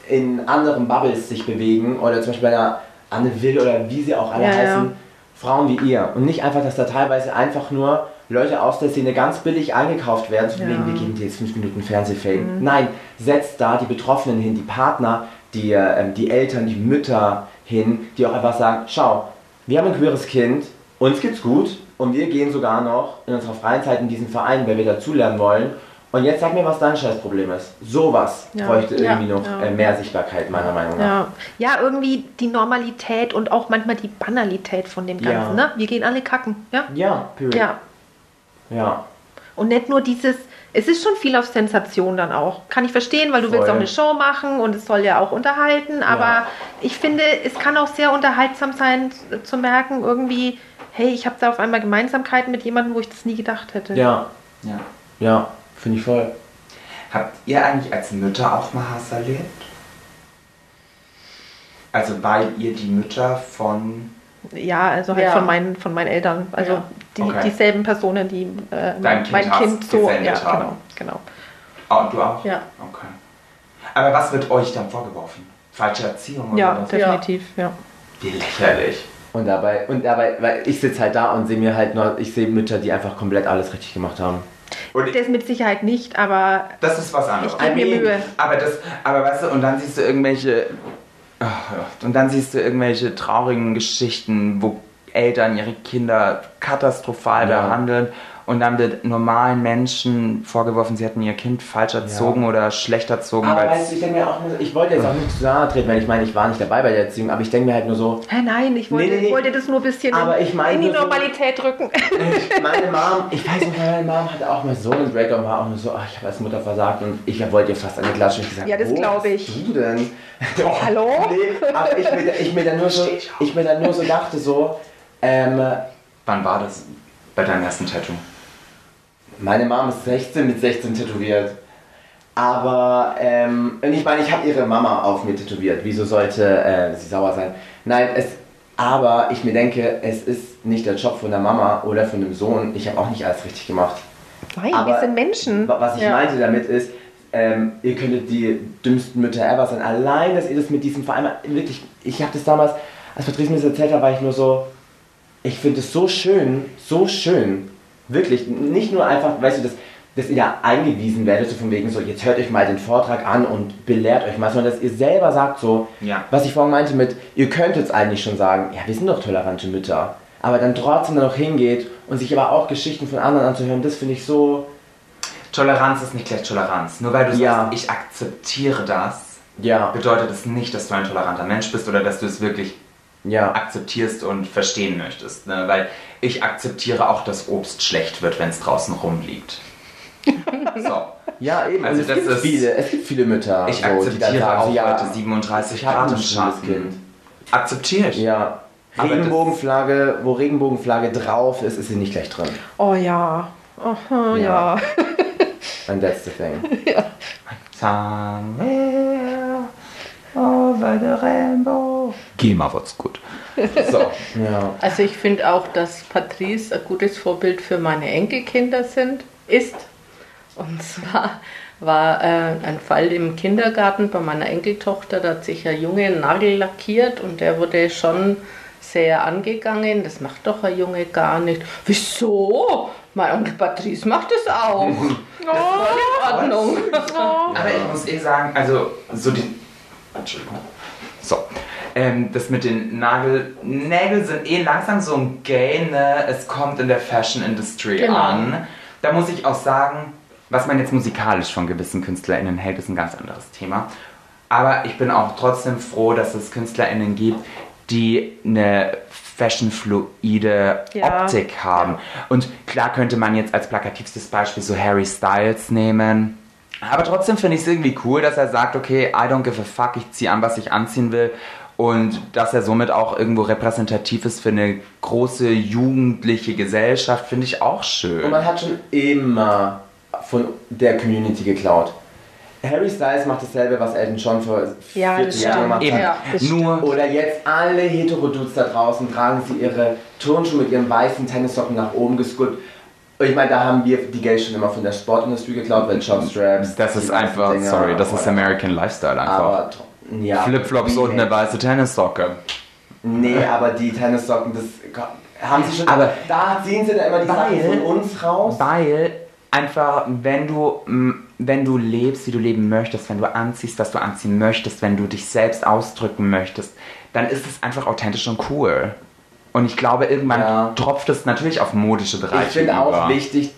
in anderen Bubbles sich bewegen oder zum Beispiel bei einer Anne Will oder wie sie auch alle Ja, ja. heißen, Frauen wie ihr. Und nicht einfach, dass da teilweise einfach nur Leute aus der Szene ganz billig eingekauft werden, zu Ja. wegen, wir geben dir jetzt 5 Minuten Fernsehfame. Nein, setzt da die Betroffenen hin, die Partner, die, ähm, die Eltern, die Mütter hin, die auch einfach sagen, schau, wir haben ein queeres Kind, uns geht's gut und wir gehen sogar noch in unserer freien Zeit in diesen Verein, weil wir dazulernen wollen. Und jetzt sag mir, was dein Scheißproblem ist. Sowas Ja. bräuchte Ja. irgendwie noch Ja. äh, mehr Sichtbarkeit, meiner Meinung nach. Ja. ja, irgendwie die Normalität und auch manchmal die Banalität von dem Ja. Ganzen. Ne? Wir gehen alle kacken. Ja? Ja, period. ja. ja. Und nicht nur dieses, es ist schon viel auf Sensation dann auch. Kann ich verstehen, weil du willst Voll. auch eine Show machen und es soll ja auch unterhalten. Aber Ja. ich finde, es kann auch sehr unterhaltsam sein zu merken, irgendwie, hey, ich habe da auf einmal Gemeinsamkeiten mit jemandem, wo ich das nie gedacht hätte. Ja, Ja. ja, finde ich voll. Habt ihr eigentlich als Mütter auch mal Hass erlebt? Also weil ihr die Mütter von Ja, also halt Ja. von, meinen, von meinen Eltern. Also Ja. die, Okay. dieselben Personen, die äh, Dein Kind mein Kind so. Ja, gesendet haben. genau, genau. Oh, du auch? Ja. Okay. Aber was wird euch dann vorgeworfen? Falsche Erziehung oder Ja, was? definitiv, ja. Wie lächerlich. Und dabei, und dabei, weil ich sitze halt da und sehe mir halt nur, ich sehe Mütter, die einfach komplett alles richtig gemacht haben. Und Das mit Sicherheit nicht, aber das ist was anderes. ich gebe mir Mühe. Aber das, aber weißt du, und dann siehst du irgendwelche, ja, und dann siehst du irgendwelche traurigen Geschichten, wo Eltern ihre Kinder katastrophal Ja. behandeln und dann wird normalen Menschen vorgeworfen, sie hätten ihr Kind falsch erzogen oder schlecht erzogen, Aber weißt du, ich denke mir auch nur, ich wollte jetzt auch nicht zu nahe treten, weil ich meine, ich war nicht dabei bei der Erziehung, aber ich denke mir halt nur so, Hä, nein, ich wollte, Nee, nee, nee. wollte das nur ein bisschen Aber in, ich meine in die nur so- Normalität rücken. *laughs* meine Mom, ich weiß nicht, meine Mom hatte auch mal so einen Breakup und war auch nur so, ach, ich habe als Mutter versagt und ich wollte ihr fast eine Klatsche und ich gesagt, Ja, das wo glaub hast ich. du denn? *laughs* Hallo? Nee, aber ich mir, ich mir dann nur so, ich mir dann nur so dachte so, ähm, wann war das bei deinem ersten Tattoo? Meine Mom ist 16 mit 16 tätowiert. Aber, ähm, ich meine, ich habe ihre Mama auf mir tätowiert. Wieso sollte äh, sie sauer sein? Nein, es, aber ich mir denke, es ist nicht der Job von der Mama oder von dem Sohn. Ich habe auch nicht alles richtig gemacht. Nein, Aber- wir sind Menschen. Wa- Was ich Ja. meinte damit ist, ähm, ihr könntet die dümmsten Mütter ever sein. Allein, dass ihr das mit diesem, vor allem wirklich, ich habe das damals, als Patrice mir das erzählt hat, war ich nur so, ich finde es so schön, so schön. Wirklich, nicht nur einfach, weißt du, dass, dass ihr da eingewiesen werdet, so von wegen so, jetzt hört euch mal den Vortrag an und belehrt euch mal, sondern dass ihr selber sagt so, Ja. was ich vorhin meinte mit, ihr könntet eigentlich schon sagen, ja, wir sind doch tolerante Mütter, aber dann trotzdem dann noch hingeht und sich aber auch Geschichten von anderen anzuhören, das finde ich so, Toleranz ist nicht gleich Toleranz. Nur weil du Ja. sagst, ich akzeptiere das, ja, bedeutet es nicht, dass du ein toleranter Mensch bist oder dass du es wirklich ja. akzeptierst und verstehen möchtest. Ne? Weil ich akzeptiere auch, dass Obst schlecht wird, wenn es draußen rumliegt. *laughs* So. Ja, eben. Also und es das gibt ist- viele, es gibt viele Mütter, Ich so, die akzeptiere sagen, auch ja, heute 37 ich hab Grad ein im schönes Schatten. Ich. Ja. Regenbogenflagge, wo Regenbogenflagge drauf ist, ist sie nicht gleich drin. Oh ja. Aha, Ja. ja. And that's the thing. *laughs* Somewhere over the rainbow. GEMA wird's gut. So, *laughs* ja. Also ich finde auch, dass Patrice ein gutes Vorbild für meine Enkelkinder sind, ist. Und zwar war äh, ein Fall im Kindergarten bei meiner Enkeltochter, da hat sich ein Junge einen Nagel lackiert und der wurde schon sehr angegangen. Das macht doch ein Junge gar nicht. Wieso? Mein Onkel Patrice macht es auch. *laughs* Das war in Ordnung. *laughs* Aber ich muss eh sagen, also so die. Entschuldigung. So. Ähm, das mit den Nagel. Nägel sind eh langsam so ein Gay, ne? Es kommt in der Fashion Industry Genau. an. Da muss ich auch sagen, was man jetzt musikalisch von gewissen KünstlerInnen hält, ist ein ganz anderes Thema. Aber ich bin auch trotzdem froh, dass es KünstlerInnen gibt, die eine fashionfluide Ja. Optik haben. Und klar könnte man jetzt als plakativstes Beispiel so Harry Styles nehmen. Aber trotzdem finde ich es irgendwie cool, dass er sagt, okay, I don't give a fuck, ich ziehe an, was ich anziehen will. Und dass er somit auch irgendwo repräsentativ ist für eine große jugendliche Gesellschaft, finde ich auch schön. Und man hat schon immer von der Community geklaut. Harry Styles macht dasselbe, was Elton John vor Ja, 40 das Jahren gemacht Eben, hat. Ja, nur Oder jetzt alle Heterodudes da draußen tragen sie ihre Turnschuhe mit ihren weißen Tennissocken nach oben gescuppt. Ich meine, da haben wir die Geld schon immer von der Sportindustrie geklaut, weil Jobstraps. das ist einfach, Dinger, sorry, das ist American Lifestyle einfach. Aber ja. Flipflops und eine weiße Tennissocke. Nee, aber die Tennissocken, das haben sie schon. Aber- da ziehen sie dann immer die Sachen Weil- von uns raus. Weil einfach, wenn du, wenn du lebst, wie du leben möchtest, wenn du anziehst, was du anziehen möchtest, wenn du dich selbst ausdrücken möchtest, dann ist es einfach authentisch und cool. Und ich glaube, irgendwann Ja. tropft es natürlich auf modische Bereiche Ich finde auch wichtig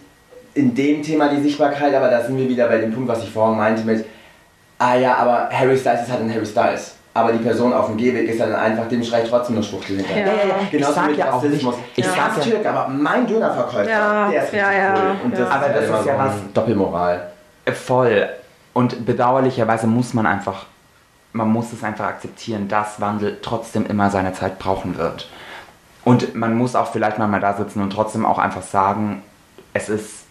in dem Thema die Sichtbarkeit, aber da sind wir wieder bei dem Punkt, was ich vorhin meinte mit, ah ja, aber Harry Styles ist halt ein Harry Styles. Aber die Person auf dem Gehweg ist dann einfach, dem schreit trotzdem nur Schwuchtel hinterher. Ja. Ja, ja, ja. Ich sag mit ja auch Rassismus. ich ich sag ja- Türk, aber mein Dönerverkäufer, Ja, der ist richtig ja, ja, cool. Und ja. das Aber ist das ist ja so was- Doppelmoral. Äh, Voll. Und bedauerlicherweise muss man einfach, man muss es einfach akzeptieren, dass Wandel trotzdem immer seine Zeit brauchen wird. Und man muss auch vielleicht mal da sitzen und trotzdem auch einfach sagen, es ist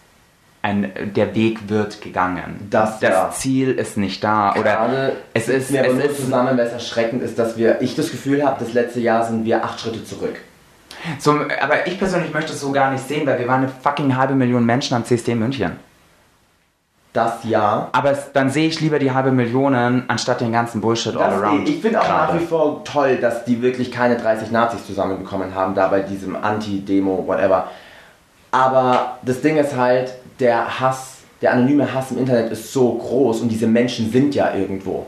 ein, der Weg wird gegangen. Das, das ja. Ziel ist nicht da. Oder Gerade es ist, mir es ist zusammen, es erschreckend ist, dass wir, ich das Gefühl habe, das letzte Jahr sind wir acht Schritte zurück. so, aber ich persönlich möchte es so gar nicht sehen, weil wir waren eine fucking halbe Million Menschen am CSD in München. Das Jahr. Aber es, dann sehe ich lieber die halbe Million anstatt den ganzen Bullshit all Das, around. ich finde auch gerade. nach wie vor toll, dass die wirklich keine 30 Nazis zusammenbekommen haben, da bei diesem Anti-Demo, whatever. Aber das Ding ist halt, der Hass, der anonyme Hass im Internet ist so groß und diese Menschen sind ja irgendwo.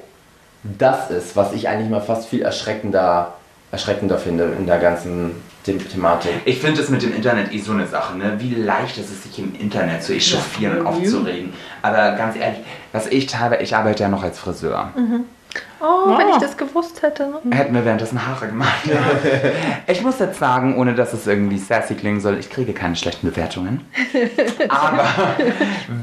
Das ist, was ich eigentlich mal fast viel erschreckender, erschreckender finde in der ganzen The Thematik. Ich finde es mit dem Internet eh so eine Sache, ne? Wie leicht ist es, sich im Internet zu echauffieren und aufzuregen. Aber ganz ehrlich, was ich teilweise, ich arbeite ja noch als Friseur. Oh, wenn Ah. ich das gewusst hätte. ne? Hätten wir währenddessen Haare gemacht. *laughs* ich muss jetzt sagen, ohne dass es irgendwie sassy klingen soll, ich kriege keine schlechten Bewertungen. *laughs* Aber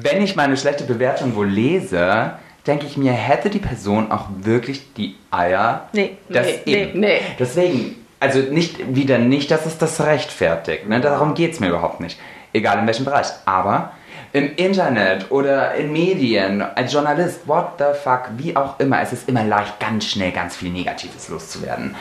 wenn ich meine schlechte Bewertung wohl lese, denke ich mir, hätte die Person auch wirklich die Eier, Nee, das nee, eben. nee, nee. Deswegen, also nicht wieder nicht, dass es das rechtfertigt. Ne? Darum geht es mir überhaupt nicht. Egal in welchem Bereich. Aber im Internet oder in Medien, als Journalist, what the fuck, wie auch immer, es ist immer leicht, ganz schnell ganz viel Negatives loszuwerden.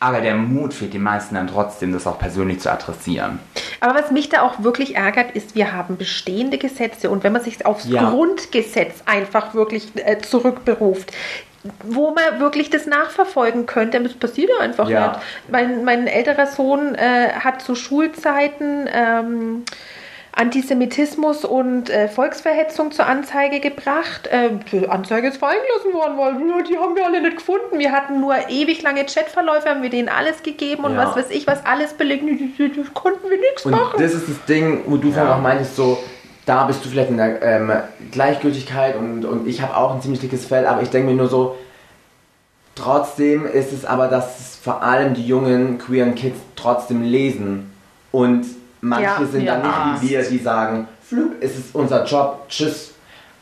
Aber der Mut fehlt den meisten dann trotzdem, das auch persönlich zu adressieren. Aber was mich da auch wirklich ärgert, ist, wir haben bestehende Gesetze und wenn man sich aufs Ja. Grundgesetz einfach wirklich äh, zurückberuft, wo man wirklich das nachverfolgen könnte, das passiert ja einfach Ja. nicht. Mein, mein älterer Sohn äh, hat zu Schulzeiten ähm, Antisemitismus und äh, Volksverhetzung zur Anzeige gebracht. Äh, die Anzeige ist fallen gelassen worden, weil die haben wir alle nicht gefunden. Wir hatten nur ewig lange Chatverläufe, haben wir denen alles gegeben und Ja. was weiß ich, was alles belegt. Das konnten wir nichts Und machen. das ist das Ding, wo du vorhin Ja. auch meintest, so, da bist du vielleicht in der ähm, Gleichgültigkeit und, und ich habe auch ein ziemlich dickes Fell, aber ich denke mir nur so, trotzdem ist es aber, dass es vor allem die jungen queeren Kids trotzdem lesen und manche Ja, sind dann nicht wie wir, die sagen, Flug, es ist unser Job, tschüss.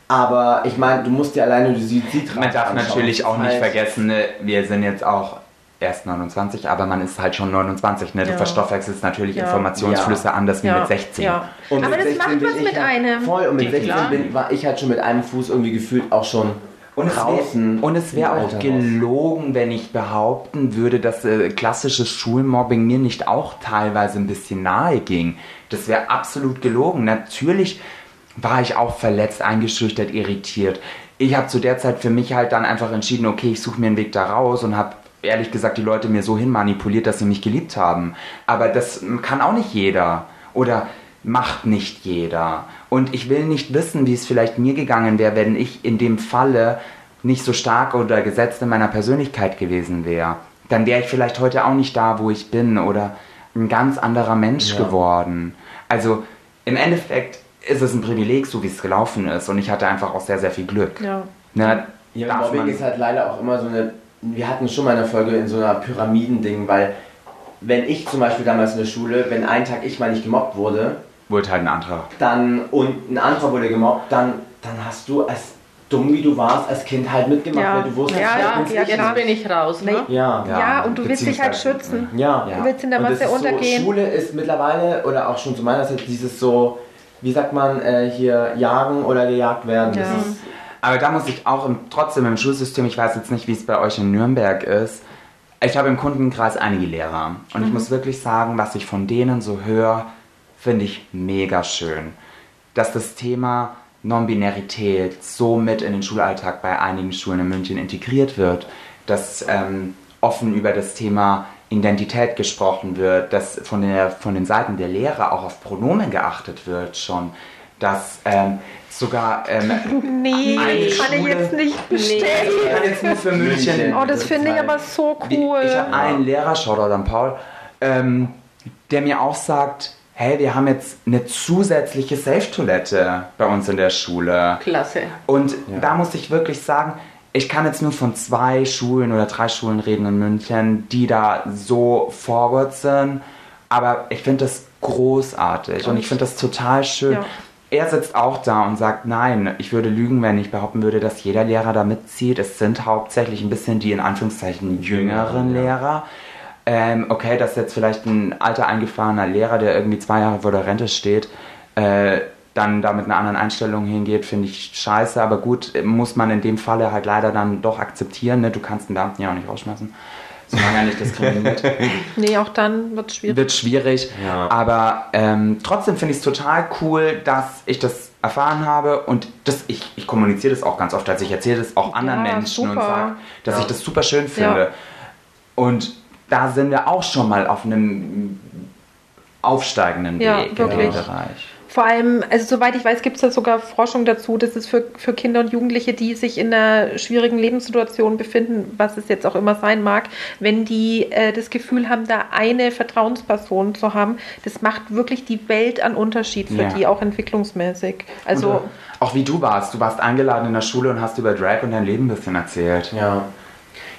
Aber ich meine, du musst dir alleine die Suizidrate Man darf anschauen. natürlich auch nicht vergessen, ne, wir sind jetzt auch erst 29, aber man ist halt schon 29. Ne? Du Ja. verstoffwechselst natürlich Ja. Informationsflüsse anders wie Ja, mit 16. Ja. Und Aber mit das 16 macht was mit halt, einem. Voll, und mit Die 16 klar. bin, war ich halt schon mit einem Fuß irgendwie gefühlt auch schon Und es draußen. wär- Und es wäre auch gelogen, wenn ich behaupten würde, dass äh, klassisches Schulmobbing mir nicht auch teilweise ein bisschen nahe ging. Das wäre absolut gelogen. Natürlich war ich auch verletzt, eingeschüchtert, irritiert. Ich habe zu der Zeit für mich halt dann einfach entschieden, okay, ich suche mir einen Weg da raus und habe ehrlich gesagt die Leute mir so hin manipuliert, dass sie mich geliebt haben. Aber das kann auch nicht jeder. Oder macht nicht jeder. Und ich will nicht wissen, wie es vielleicht mir gegangen wäre, wenn ich in dem Falle nicht so stark oder gesetzt in meiner Persönlichkeit gewesen wäre. Dann wäre ich vielleicht heute auch nicht da, wo ich bin oder ein ganz anderer Mensch Ja. geworden. Also im Endeffekt ist es ein Privileg, so wie es gelaufen ist. Und ich hatte einfach auch sehr, sehr viel Glück. Ja. Ne, Ja, Mobbing ist halt leider auch immer so eine. Wir hatten schon mal eine Folge in so einer Pyramidending, weil wenn ich zum Beispiel damals in der Schule, wenn einen Tag ich mal nicht gemobbt wurde, wurde halt ein anderer. dann und ein anderer wurde gemobbt, dann, dann hast du als dumm wie du warst als Kind halt mitgemacht, Ja. weil du wusstest, Ja, ich ja, ja. Jetzt bin ich raus. Ne? ja. Ja. Ja, und du willst dich halt schützen. Ja. Ja. Du willst in der Masse untergehen. So, Schule ist mittlerweile, oder auch schon zu meiner Zeit, dieses so, wie sagt man, äh, hier jagen oder gejagt werden. Ja. Das ist, Aber da muss ich auch im, trotzdem im Schulsystem, ich weiß jetzt nicht, wie es bei euch in Nürnberg ist, ich habe im Kundenkreis einige Lehrer und ich muss wirklich sagen, was ich von denen so höre, finde ich mega schön. Dass das Thema Non-Binarität so mit in den Schulalltag bei einigen Schulen in München integriert wird, dass ähm, offen über das Thema Identität gesprochen wird, dass von, der, von den Seiten der Lehrer auch auf Pronomen geachtet wird schon, dass ähm, sogar ähm, *laughs* Nee, Eine kann ich Schule- jetzt nicht bestätigen. ich kann jetzt nur für München. Oh, das finde ich aber so cool. Ich habe einen Lehrer, Shoutout an Paul, ähm, der mir auch sagt, hey, wir haben jetzt eine zusätzliche Safe-Toilette bei uns in der Schule. Klasse. Und da muss ich wirklich sagen, ich kann jetzt nur von zwei Schulen oder drei Schulen reden in München, die da so forward sind. Aber ich finde das großartig und ich finde das total schön. Ja. Er sitzt auch da und sagt, nein, ich würde lügen, wenn ich behaupten würde, dass jeder Lehrer da mitzieht. Es sind hauptsächlich ein bisschen die in Anführungszeichen jüngeren Ja. Lehrer. ähm, okay, dass jetzt vielleicht ein alter eingefahrener Lehrer, der irgendwie zwei Jahre vor der Rente steht, äh, dann da mit einer anderen Einstellung hingeht, finde ich scheiße. Aber gut, muss man in dem Falle halt leider dann doch akzeptieren. Ne? Du kannst den Beamten ja auch nicht rausschmeißen, solange er nicht diskriminiert. *laughs* Nee, auch dann wird es schwierig. Wird schwierig. Ja. Aber ähm, trotzdem finde ich es total cool, dass ich das erfahren habe und das, ich, ich kommuniziere das auch ganz oft. Also ich erzähle das auch anderen Ja, Menschen und super. sage, dass Ja. ich das super schön finde. Und da sind wir auch schon mal auf einem aufsteigenden Ja, Weg in dem Bereich. Vor allem, also soweit ich weiß, gibt es da sogar Forschung dazu, dass es für, für Kinder und Jugendliche, die sich in einer schwierigen Lebenssituation befinden, was es jetzt auch immer sein mag, wenn die äh, das Gefühl haben, da eine Vertrauensperson zu haben, das macht wirklich die Welt an Unterschied für Ja. die, auch entwicklungsmäßig. Also, Und, äh, auch wie du warst. Du warst eingeladen in der Schule und hast über Drag und dein Leben ein bisschen erzählt. Ja.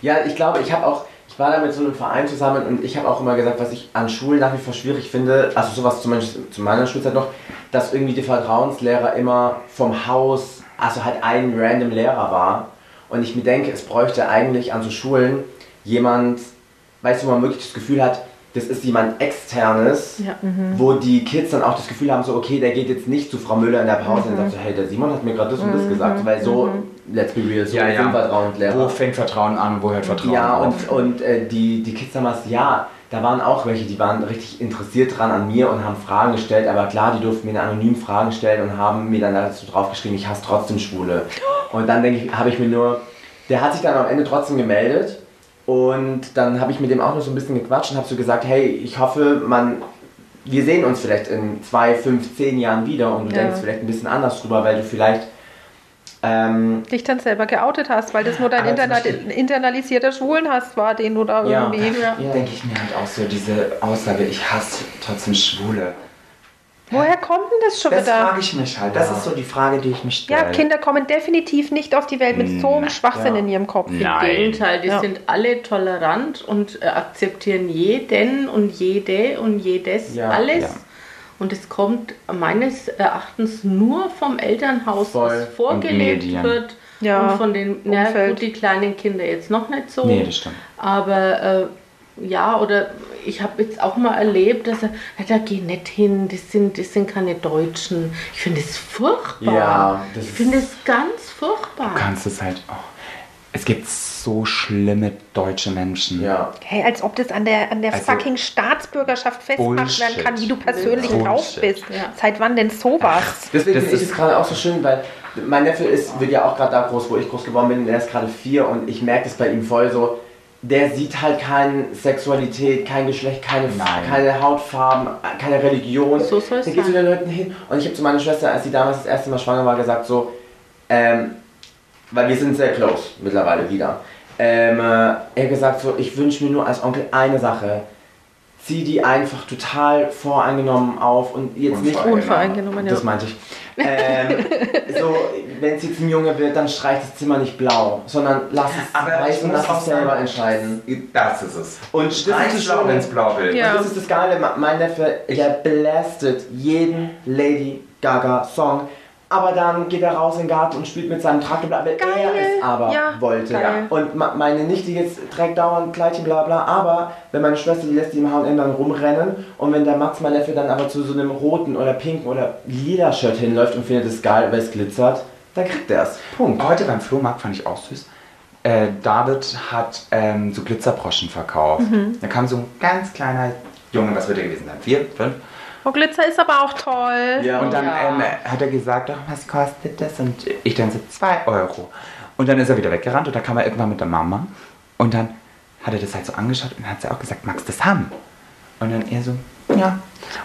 Ja, ich glaube, ich habe auch, ich war da mit so einem Verein zusammen und ich habe auch immer gesagt, was ich an Schulen nach wie vor schwierig finde, also sowas zum Beispiel zu meiner Schulzeit noch, dass irgendwie die Vertrauenslehrer immer vom Haus, also halt ein random Lehrer war. Und ich mir denke, es bräuchte eigentlich an so Schulen jemand, weißt du, wo man wirklich das Gefühl hat, das ist jemand externes, Ja. wo die Kids dann auch das Gefühl haben, so okay, der geht jetzt nicht zu Frau Müller in der Pause und sagt so, hey, der Simon hat mir gerade das und das gesagt, weil so, let's be real, so Ja, ja. sind Vertrauenslehrer. Wo fängt Vertrauen an und wo hört Vertrauen Ja, auf? und, und äh, die, die Kids damals, ja, da waren auch welche, die waren richtig interessiert dran an mir und haben Fragen gestellt, aber klar, die durften mir anonym Fragen stellen und haben mir dann dazu draufgeschrieben, ich hasse trotzdem Schwule. *gasps* Und dann denke ich, habe ich mir nur, der hat sich dann am Ende trotzdem gemeldet und dann habe ich mit dem auch noch so ein bisschen gequatscht und habe so gesagt, hey, ich hoffe, man, wir sehen uns vielleicht in zwei, fünf, zehn Jahren wieder und du Ja. denkst vielleicht ein bisschen anders drüber, weil du vielleicht ähm, dich dann selber geoutet hast, weil das nur dein interna Beispiel- internalisierter Schwulenhass war, den du da Ja. irgendwie... Ja. denke ich mir halt auch so, diese Aussage, ich hasse trotzdem Schwule. Woher kommt denn das schon Das wieder? frage ich mich halt. Das ist so die Frage, die ich mich stelle. Ja, Kinder kommen definitiv nicht auf die Welt mit so einem Schwachsinn ja. in ihrem Kopf. Nein. Im Gegenteil, die Ja. sind alle tolerant und äh, akzeptieren jeden und jede und jedes Ja, alles. Und es kommt meines Erachtens nur vom Elternhaus, Voll. was vorgelebt wird. Ja, Und von den, na gut, die kleinen Kinder jetzt noch nicht so. Nee, das stimmt. Aber äh, ja, oder ich habe jetzt auch mal erlebt, dass er, ja, da geh nicht hin, das sind, das sind keine Deutschen. Ich finde es furchtbar. Ja, das ich finde es ganz furchtbar. Du kannst es halt. Oh. Es gibt so schlimme deutsche Menschen. ja. Hey, als ob das an der, an der Also- fucking Staatsbürgerschaft festgemacht werden kann, wie du persönlich Bullshit. drauf bist. Ja. Seit wann denn sowas? Deswegen Das finde ich ist- es gerade auch so schön, weil mein Neffe ist, wird ja auch gerade da groß, wo ich groß geworden bin. Er ist gerade vier und ich merke das bei ihm voll so. Der sieht halt keine Sexualität, kein Geschlecht, keine, Nein. keine Hautfarben, keine Religion. So soll es Dann geht zu den Leuten hin. Und ich habe zu meiner Schwester, als sie damals das erste Mal schwanger war, gesagt so, ähm, weil wir sind sehr close mittlerweile wieder. Ähm, äh, er hat gesagt so, ich wünsche mir nur als Onkel eine Sache. Zieh die einfach total voreingenommen auf und jetzt nicht Unvoreingenommen. Das meinte ich. Ähm, so, wenn es jetzt ein Junge wird, dann streich das Zimmer nicht blau, sondern lass es weiß und lass es selber entscheiden. Das ist es. Und ist das blau, wenn es blau will. Ja. Und das ist das Geile, mein Neffe, der blastet jeden Lady Gaga Song. Aber dann geht er raus in den Garten und spielt mit seinem Traktor, weil er Geil. es aber Ja, wollte. geil. Und meine Nichte jetzt trägt dauernd Kleidchen, bla bla, aber wenn meine Schwester, die lässt die im H&M dann rumrennen und wenn der Max, mein Neffe, dann aber zu so einem roten oder pinken oder lila Shirt hinläuft und findet es geil, weil es glitzert, dann kriegt er es. Punkt. Heute beim Flohmarkt fand ich auch süß. Äh, David hat ähm, so Glitzerbroschen verkauft. Da kam so ein ganz kleiner Junge, was wird er gewesen sein? Vier, fünf? Oh, Glitzer ist aber auch toll. Ja. Und dann Ja. ähm, hat er gesagt, ach, was kostet das? Und ich dann so, zwei Euro. Und dann ist er wieder weggerannt und dann kam er irgendwann mit der Mama. Und dann hat er das halt so angeschaut und hat sie auch gesagt, magst du das haben? Und dann er so, ja.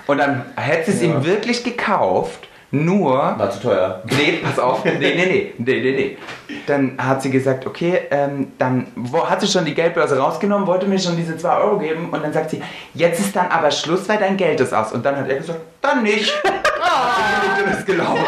Und dann hätte sie es Ja. ihm wirklich gekauft, nur War zu teuer. Nee, pass auf. *laughs* Nee, nee, nee, nee, nee, nee. Dann hat sie gesagt, okay, ähm, dann wo, hat sie schon die Geldbörse rausgenommen, wollte mir schon diese 2 Euro geben und dann sagt sie, jetzt ist dann aber Schluss, weil dein Geld ist aus. Und dann hat er gesagt, dann nicht. *laughs* *laughs* Oh. ist gelaufen.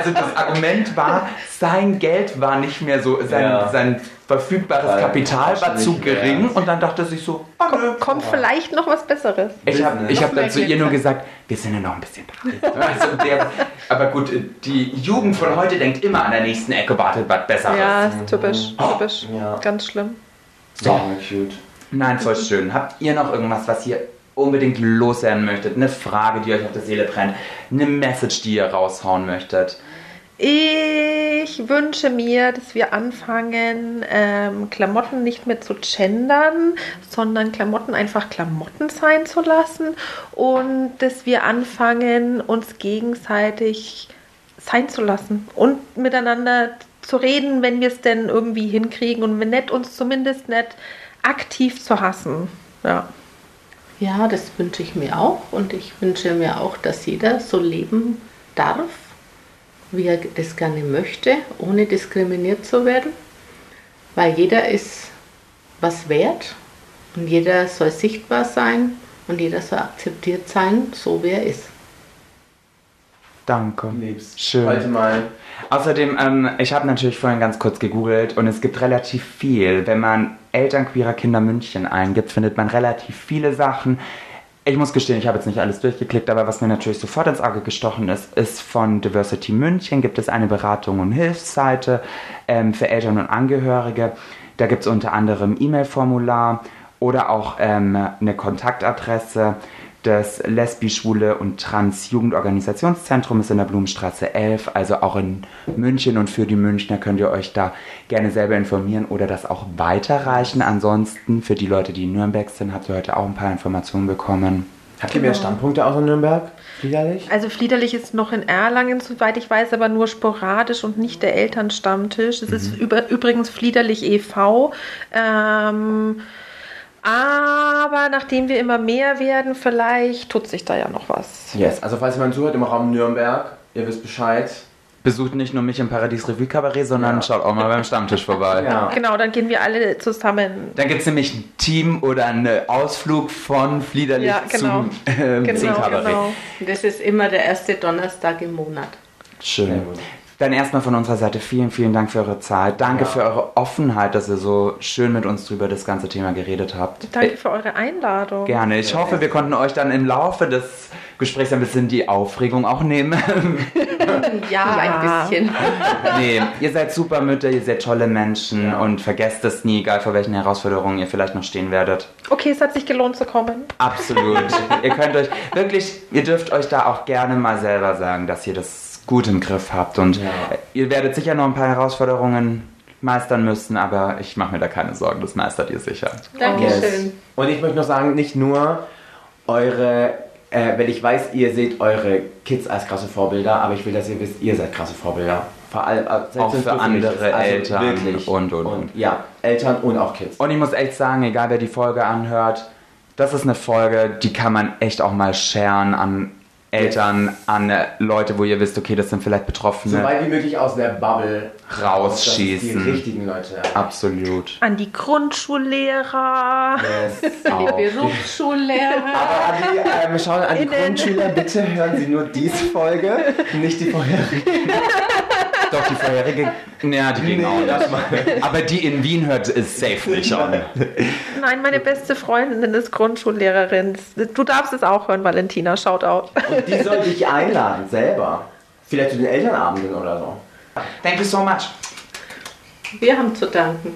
Also das Argument war, sein Geld war nicht mehr so, sein, Ja. sein verfügbares Weil Kapital war zu mehr. gering und dann dachte sie so, ah, nö. Kommt vielleicht noch was Besseres. Ich habe ich hab Noch dann zu mehr ihr nur gesagt, wir sind ja noch ein bisschen dran. Also der, aber gut, die Jugend von heute denkt immer an der nächsten Ecke wartet was Besseres. Ja, ist typisch, typisch. Ja. Ganz schlimm. So. Ja, cute. Nein, voll schön. Habt ihr noch irgendwas, was ihr unbedingt loswerden möchtet? Eine Frage, die euch auf der Seele brennt? Eine Message, die ihr raushauen möchtet? Ich wünsche mir, dass wir anfangen, ähm, Klamotten nicht mehr zu gendern, sondern Klamotten einfach Klamotten sein zu lassen und dass wir anfangen, uns gegenseitig sein zu lassen und miteinander zu reden, wenn wir es denn irgendwie hinkriegen und wenn nicht, uns zumindest nicht aktiv zu hassen. Ja. Ja, das wünsche ich mir auch und ich wünsche mir auch, dass jeder so leben darf, wie er das gerne möchte, ohne diskriminiert zu werden, weil jeder ist was wert und jeder soll sichtbar sein und jeder soll akzeptiert sein, so wie er ist. Danke. Liebst. Schön. Heute mal. Außerdem, ähm, ich habe natürlich vorhin ganz kurz gegoogelt und es gibt relativ viel. Wenn man Eltern queerer Kinder München eingibt, findet man relativ viele Sachen. Ich muss gestehen, ich habe jetzt nicht alles durchgeklickt, aber was mir natürlich sofort ins Auge gestochen ist, ist von Diversity München gibt es eine Beratung und Hilfsseite ähm, für Eltern und Angehörige. Da gibt es unter anderem E-Mail-Formular oder auch ähm, eine Kontaktadresse. Das Lesbi-Schwule und Trans-Jugendorganisationszentrum ist in der Blumenstraße 11, also auch in München. Und für die Münchner könnt ihr euch da gerne selber informieren oder das auch weiterreichen. Ansonsten, für die Leute, die in Nürnberg sind, habt ihr heute auch ein paar Informationen bekommen. Habt ihr mehr Standpunkte außer Nürnberg? Friederlich? Also Fliederlich ist noch in Erlangen, soweit ich weiß, aber nur sporadisch und nicht der Elternstammtisch. Es ist über, übrigens Fliederlich e.V. Ähm, aber nachdem wir immer mehr werden, vielleicht tut sich da ja noch was. Yes, also falls jemand zuhört im Raum Nürnberg, ihr wisst Bescheid. Besucht nicht nur mich im Paradies Revue Cabaret, sondern Ja. schaut auch mal beim Stammtisch vorbei. Ja. Genau, dann gehen wir alle zusammen. Dann gibt es nämlich ein Team oder einen Ausflug von Fliederlich Ja, genau. zum, ähm, zum Genau, Kabarett. genau. Das ist immer der erste Donnerstag im Monat. Schön. Dann erstmal von unserer Seite vielen, vielen Dank für eure Zeit. Danke Ja. für eure Offenheit, dass ihr so schön mit uns drüber das ganze Thema geredet habt. Danke für eure Einladung. Gerne. Ich hoffe, wir konnten euch dann im Laufe des Gesprächs ein bisschen die Aufregung auch nehmen. *laughs* Ja, Ja. ein bisschen. *laughs* nee, ihr seid super Mütter, ihr seid tolle Menschen Ja. und vergesst es nie, egal vor welchen Herausforderungen ihr vielleicht noch stehen werdet. Okay, es hat sich gelohnt zu kommen. Absolut. *laughs* ihr könnt euch wirklich, ihr dürft euch da auch gerne mal selber sagen, dass ihr das gut im Griff habt. Und Ja. ihr werdet sicher noch ein paar Herausforderungen meistern müssen, aber ich mache mir da keine Sorgen, das meistert ihr sicher. Dankeschön. Und ich möchte noch sagen, nicht nur eure, äh, weil ich weiß, ihr seht eure Kids als krasse Vorbilder, aber ich will, dass ihr wisst, ihr seid krasse Vorbilder. Vor allem äh, Auch für andere. Also Eltern wirklich. und, und, und. Ja, Eltern und auch Kids. Und ich muss echt sagen, egal wer die Folge anhört, das ist eine Folge, die kann man echt auch mal sharen an Eltern, an äh, Leute, wo ihr wisst, okay, das sind vielleicht so Betroffene. weit wie möglich aus der Bubble Rausschießen. Die richtigen Leute. Absolut. An die Grundschullehrer. Yes. *laughs* Auch. Berufsschullehrer. *laughs* Aber an die, ähm, schauen an die. Grundschüler, bitte hören Sie nur diese Folge, nicht die vorherige. *laughs* Doch, die vorherige, ja, die ging auch nicht. Aber die in Wien hört, ist safe nicht on. Nein, meine beste Freundin ist Grundschullehrerin. Du darfst es auch hören, Valentina. Shoutout. Und die soll dich einladen, selber. Vielleicht zu den Elternabenden oder so. Thank you so much. Wir haben zu danken.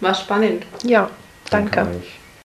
War spannend. Ja, danke. euch.